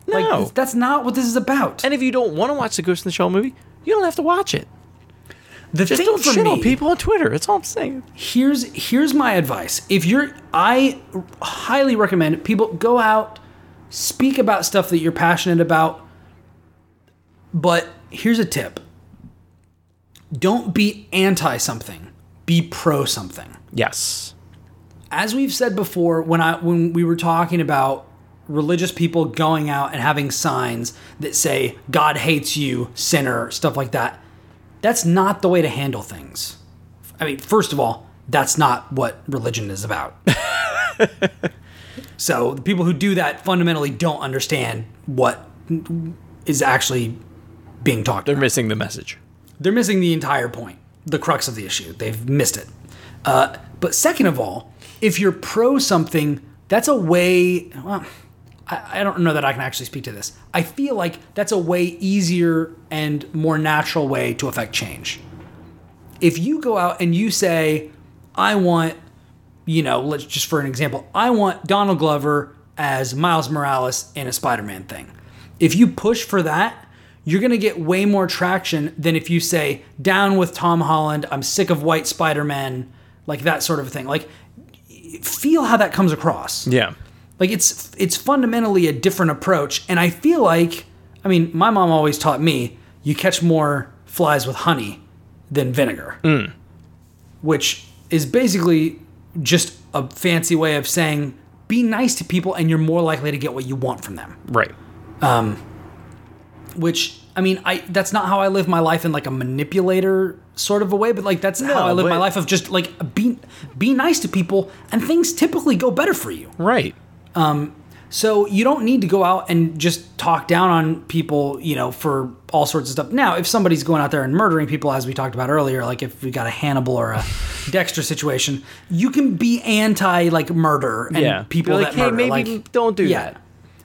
No. Like that's not what this is about. And if you don't want to watch the Ghost in the Shell movie, you don't have to watch it. the Just thing don't for shit me, on people on Twitter. That's all I'm saying. here's here's my advice. If you're I highly recommend people go out, speak about stuff that you're passionate about. But here's a tip. Don't be anti something. Be pro something. Yes. As we've said before when I when we were talking about religious people going out and having signs that say God hates you, sinner, stuff like that. That's not the way to handle things. I mean, first of all, that's not what religion is about. <laughs> so the people who do that fundamentally don't understand what is actually being talked They're about. missing the message. they're missing the entire point, the crux of the issue. They've missed it. Uh, but second of all, if you're pro something, that's a way. Well, I, I don't know that I can actually speak to this. I feel like that's a way easier and more natural way to affect change. If you go out and you say, I want, you know, let's just for an example, I want Donald Glover as Miles Morales in a Spider Man thing. If you push for that, you're going to get way more traction than if you say, down with Tom Holland, I'm sick of white Spider Man, like that sort of thing. Like, feel how that comes across. Yeah. Like it's it's fundamentally a different approach, and I feel like I mean, my mom always taught me you catch more flies with honey than vinegar, mm. which is basically just a fancy way of saying be nice to people, and you're more likely to get what you want from them. Right. Um, Which I mean, I that's not how I live my life in like a manipulator sort of a way, but like that's how I live my life of just like be be nice to people, and things typically go better for you. Right. Um, so you don't need to go out and just talk down on people, you know, for all sorts of stuff. Now, if somebody's going out there and murdering people, as we talked about earlier, like if we got a Hannibal or a <sighs> Dexter situation, you can be anti like murder and Yeah. people like, that "Hey, murder. maybe like, don't do yeah, that."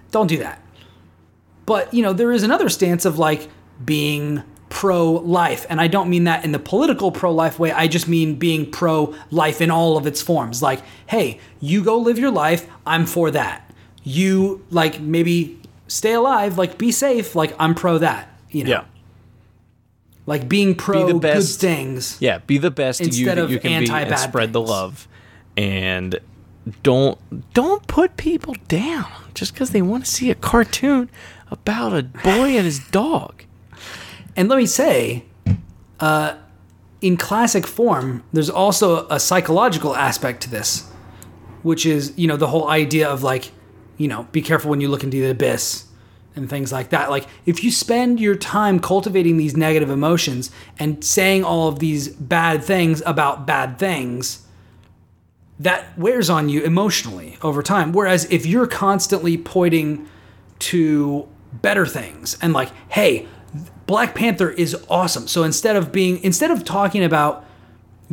Don't do that. But you know, there is another stance of like being pro-life, and I don't mean that in the political pro-life way. I just mean being pro-life in all of its forms. Like, hey, you go live your life. I'm for that. You like maybe stay alive. Like, be safe. Like, I'm pro that. You know, Yeah. like being pro good best. things. Yeah. Be the best you Instead that of you can be and anti-bad spread the love. And don't don't put people down just because they want to see a cartoon about a boy and his dog. And let me say, uh, in classic form, there's also a psychological aspect to this, which is, you know, the whole idea of like, you know, be careful when you look into the abyss and things like that. Like, if you spend your time cultivating these negative emotions and saying all of these bad things about bad things, that wears on you emotionally over time. Whereas if you're constantly pointing to better things and like, hey, Black Panther is awesome. So instead of being instead of talking about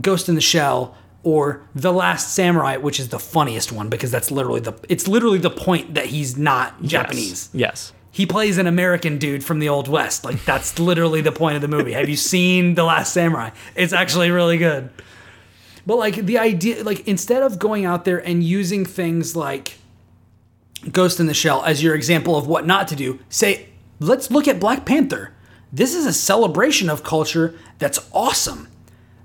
Ghost in the Shell or The Last Samurai, which is the funniest one because that's literally the it's literally the point that he's not Japanese. Yes. He plays an American dude from the Old West. Like that's <laughs> literally the point of the movie. Have you seen The Last Samurai? It's actually really good. But like the idea like instead of going out there and using things like Ghost in the Shell as your example of what not to do, say let's look at Black Panther. This is a celebration of culture that's awesome.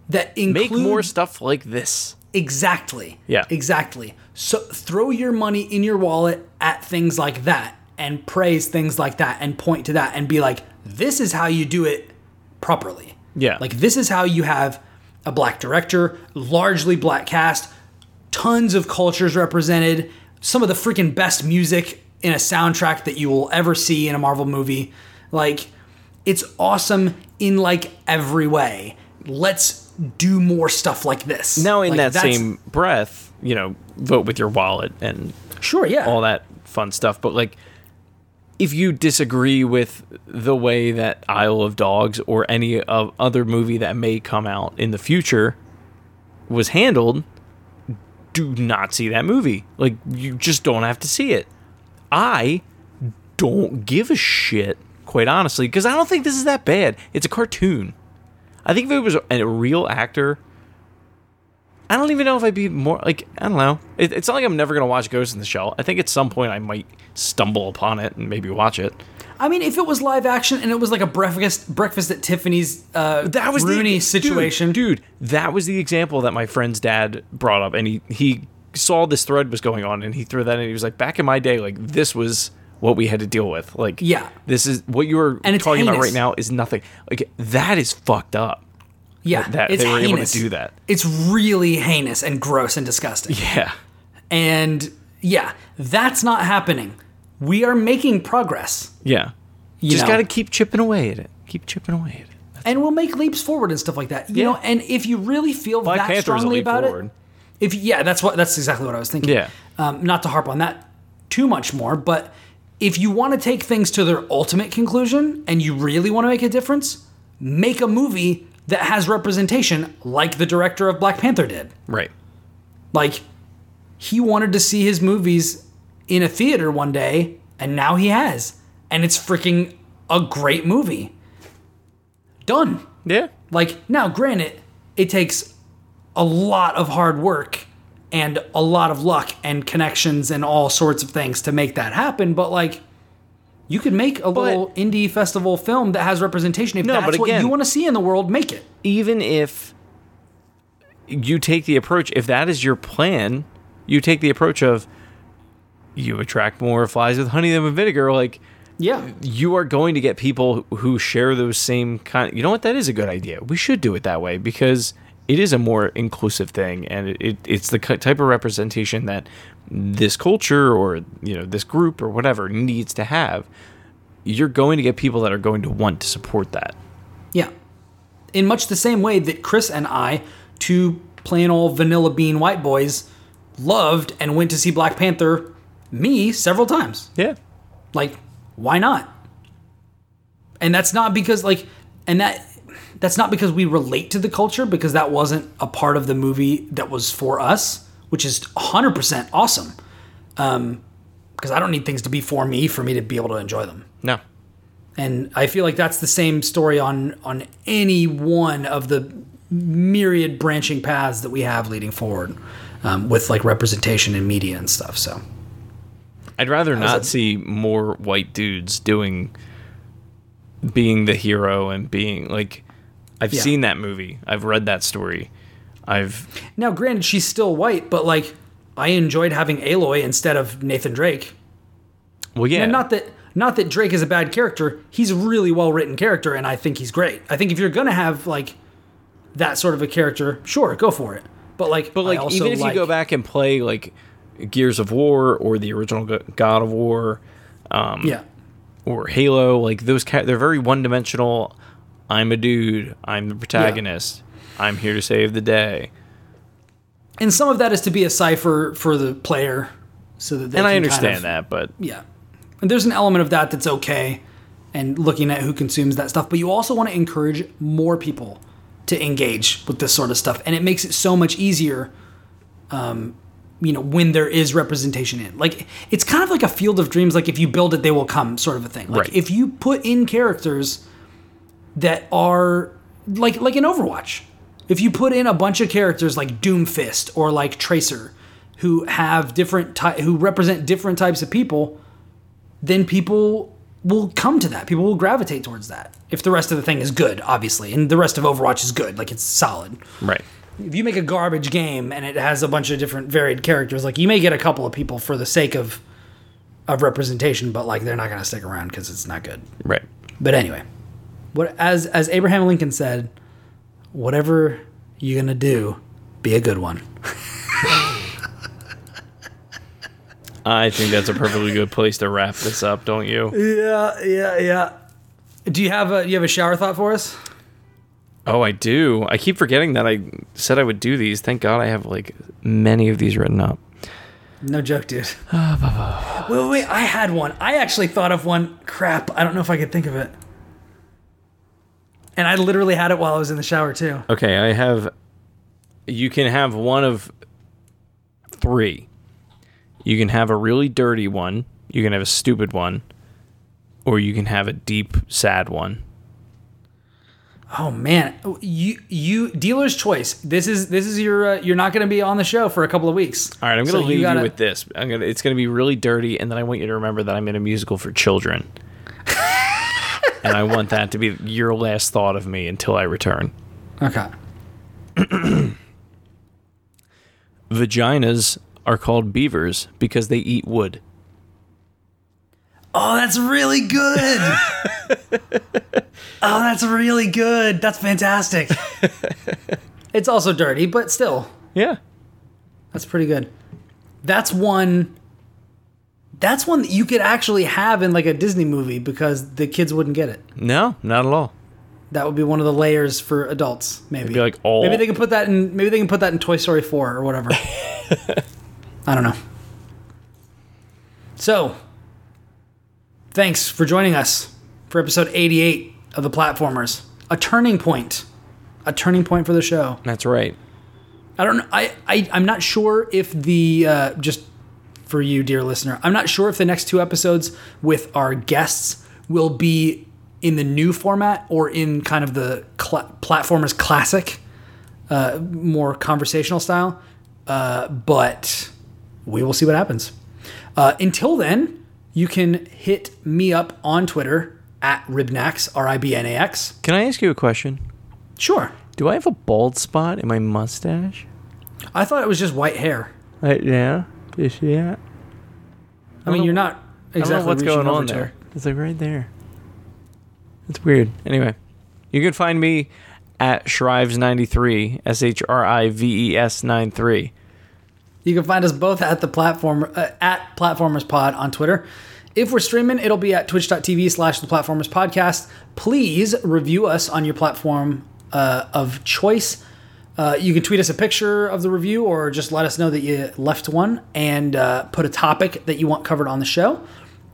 That Make more stuff like this. Exactly. Yeah. Exactly. So throw your money in your wallet at things like that and praise things like that and point to that and be like, this is how you do it properly. Yeah. Like this is how you have a black director, largely black cast, tons of cultures represented, some of the freaking best music in a soundtrack that you will ever see in a Marvel movie. Like it's awesome in like every way. Let's do more stuff like this. Now, in Like, that same breath, you know, vote with your wallet and Sure, yeah. all that fun stuff. But like, if you disagree with the way that Isle of Dogs or any of other movie that may come out in the future was handled, do not see that movie. Like, you just don't have to see it. I don't give a shit, quite honestly, because I don't think this is that bad. It's a cartoon. I think if it was a real actor, I don't even know if I'd be more like I don't know. It, it's not like I'm never gonna watch Ghost in the Shell. I think at some point I might stumble upon it and maybe watch it. I mean, if it was live action and it was like a breakfast breakfast at Tiffany's uh, That was Rooney the situation, dude, dude. That was the example that my friend's dad brought up, and he he saw this thread was going on, and he threw that in. He was like, back in my day, like this was what we had to deal with. Like, Yeah. this is what you it's talking about right now is nothing. Like that is fucked up. Yeah, that it's they were able to do that. It's really heinous and gross and disgusting. Yeah, And yeah, that's not happening. We are making progress, yeah. You Just got to keep chipping away at it. Keep chipping away at it. and we'll make leaps forward and stuff like that. You Yeah. know, and if you really feel Black that Panther's strongly about forward. it, if yeah, that's what that's exactly what I was thinking. Yeah. um, not to harp on that too much more, but if you want to take things to their ultimate conclusion and you really want to make a difference, make a movie that has representation like the director of Black Panther did. Right. Like he wanted to see his movies in a theater one day, and now he has. And it's freaking a great movie. Done. Yeah. Like, now, granted, it takes a lot of hard work and a lot of luck and connections and all sorts of things to make that happen, but like, you could make a little indie festival film that has representation. If No, that's but what you want to see in the world, make it. even if you take the approach, if that is your plan, you take the approach of you attract more flies with honey than with vinegar. Like Yeah. you are going to get people who share those same kind. You know what? That is a good idea. We should do it that way because it is a more inclusive thing, and it, it it's the type of representation that this culture or you know this group or whatever needs to have. You're going to get people that are going to want to support that. Yeah. In much the same way that Chris and I, two plain old vanilla bean white boys, loved and went to see Black Panther, me, several times. Yeah. Like, why not? And that's not because like and that that's not because we relate to the culture because that wasn't a part of the movie that was for us, which is 100% awesome. Um because I don't need things to be for me for me to be able to enjoy them. No. And I feel like that's the same story on on any one of the myriad branching paths that we have leading forward um, with like representation in media and stuff. So I'd rather not it- see more white dudes doing being the hero and being like I've Yeah. seen that movie. I've read that story. I've now, granted, she's still white, but like I enjoyed having Aloy instead of Nathan Drake. well yeah. And not that not that Drake is a bad character. He's a really well written character, and I think he's great. I think if you're gonna have like that sort of a character, sure, go for it. But like, but like even if like, you go back and play like Gears of War or the original God of War um, yeah, or Halo, like those ca- they're very one-dimensional. I'm a dude. I'm the protagonist. I'm here to save the day. and some of that is to be a cipher for the player, so that they And I can kind understand of- that, but Yeah. And there's an element of that that's okay and looking at who consumes that stuff, but you also want to encourage more people to engage with this sort of stuff. And it makes it so much easier um, you know, when there is representation in. Like it's kind of like a field of dreams like if you build it they will come sort of a thing. Like Right. if you put in characters that are like like in Overwatch. If you put in a bunch of characters like Doomfist or like Tracer who have different ty- who represent different types of people, then people will come to that. People will gravitate towards that. If the rest of the thing is good, obviously, and the rest of Overwatch is good, like it's solid. right. If you make a garbage game and it has a bunch of different varied characters, like you may get a couple of people for the sake of of representation, but like they're not going to stick around because it's not good. Right. But anyway, what as as Abraham Lincoln said, whatever you're gonna do, be a good one. I think that's a perfectly good place to wrap this up, don't you? Yeah, yeah, yeah. Do you have a you have a shower thought for us? Oh, I do. I keep forgetting that I said I would do these. Thank God I have like many of these written up. No joke, dude. <sighs> wait, wait, wait, I had one. I actually thought of one. Crap, I don't know if I could think of it. And I literally had it while I was in the shower too. Okay, I have. You can have one of three. You can have a really dirty one. You can have a stupid one, or you can have a deep, sad one. Oh man, you you dealer's choice. This is this is your uh, you're not going to be on the show for a couple of weeks. All right, I'm gonna leave you, gotta- with this. I'm gonna. It's gonna be really dirty, and then I want you to remember that I'm in a musical for children, and I want that to be your last thought of me until I return. Okay. <clears throat> Vaginas are called beavers because they eat wood. Oh, that's really good. <laughs> oh, that's really good. That's fantastic. <laughs> it's also dirty, but still, Yeah. that's pretty good. That's one. That's one that you could actually have in like a Disney movie because the kids wouldn't get it. No, not at all. That would be one of the layers for adults. Maybe be like all- Maybe they can put that in. Maybe they can put that in Toy Story four or whatever. <laughs> I don't know. So, thanks for joining us for episode eighty-eight of the Platformers. a turning point, a turning point for the show. That's right. I don't. I, I I'm not sure if the uh, just for you, dear listener, I'm not sure if the next two episodes with our guests will be in the new format or in kind of the cl- platformers classic, uh, more conversational style. Uh, but we will see what happens. Uh, until then, you can hit me up on Twitter at Ribnax, R I B N A X. Can I ask you a question? Sure. Do I have a bald spot in my mustache? I thought it was just white hair. Uh, yeah. You see that? I mean, know- you're not I exactly don't know what's going on there. It's like right there. It's weird. Anyway, you can find me at Shrives93, S H R I V E S 93. You can find us both at the platform uh, at Platformers Pod on Twitter. If we're streaming, it'll be at twitch.tv slash the Platformers Podcast. Please review us on your platform uh, of choice. Uh, you can tweet us a picture of the review or just let us know that you left one and uh, put a topic that you want covered on the show.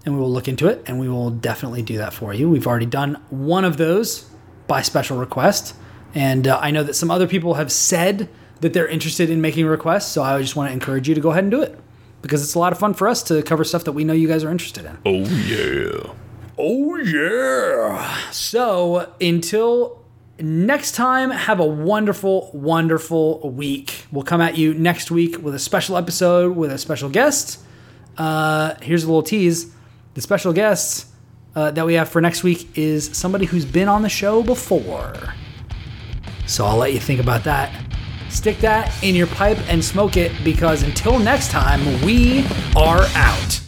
And we will look into it and we will definitely do that for you. We've already done one of those by special request. And uh, I know that some other people have said that they're interested in making requests. So I just want to encourage you to go ahead and do it because it's a lot of fun for us to cover stuff that we know you guys are interested in. Oh, yeah. Oh, yeah. So until next time, have a wonderful, wonderful week. We'll come at you next week with a special episode with a special guest. Uh, here's a little tease the special guest uh, that we have for next week is somebody who's been on the show before. So I'll let you think about that. Stick that in your pipe and smoke it because until next time, we are out.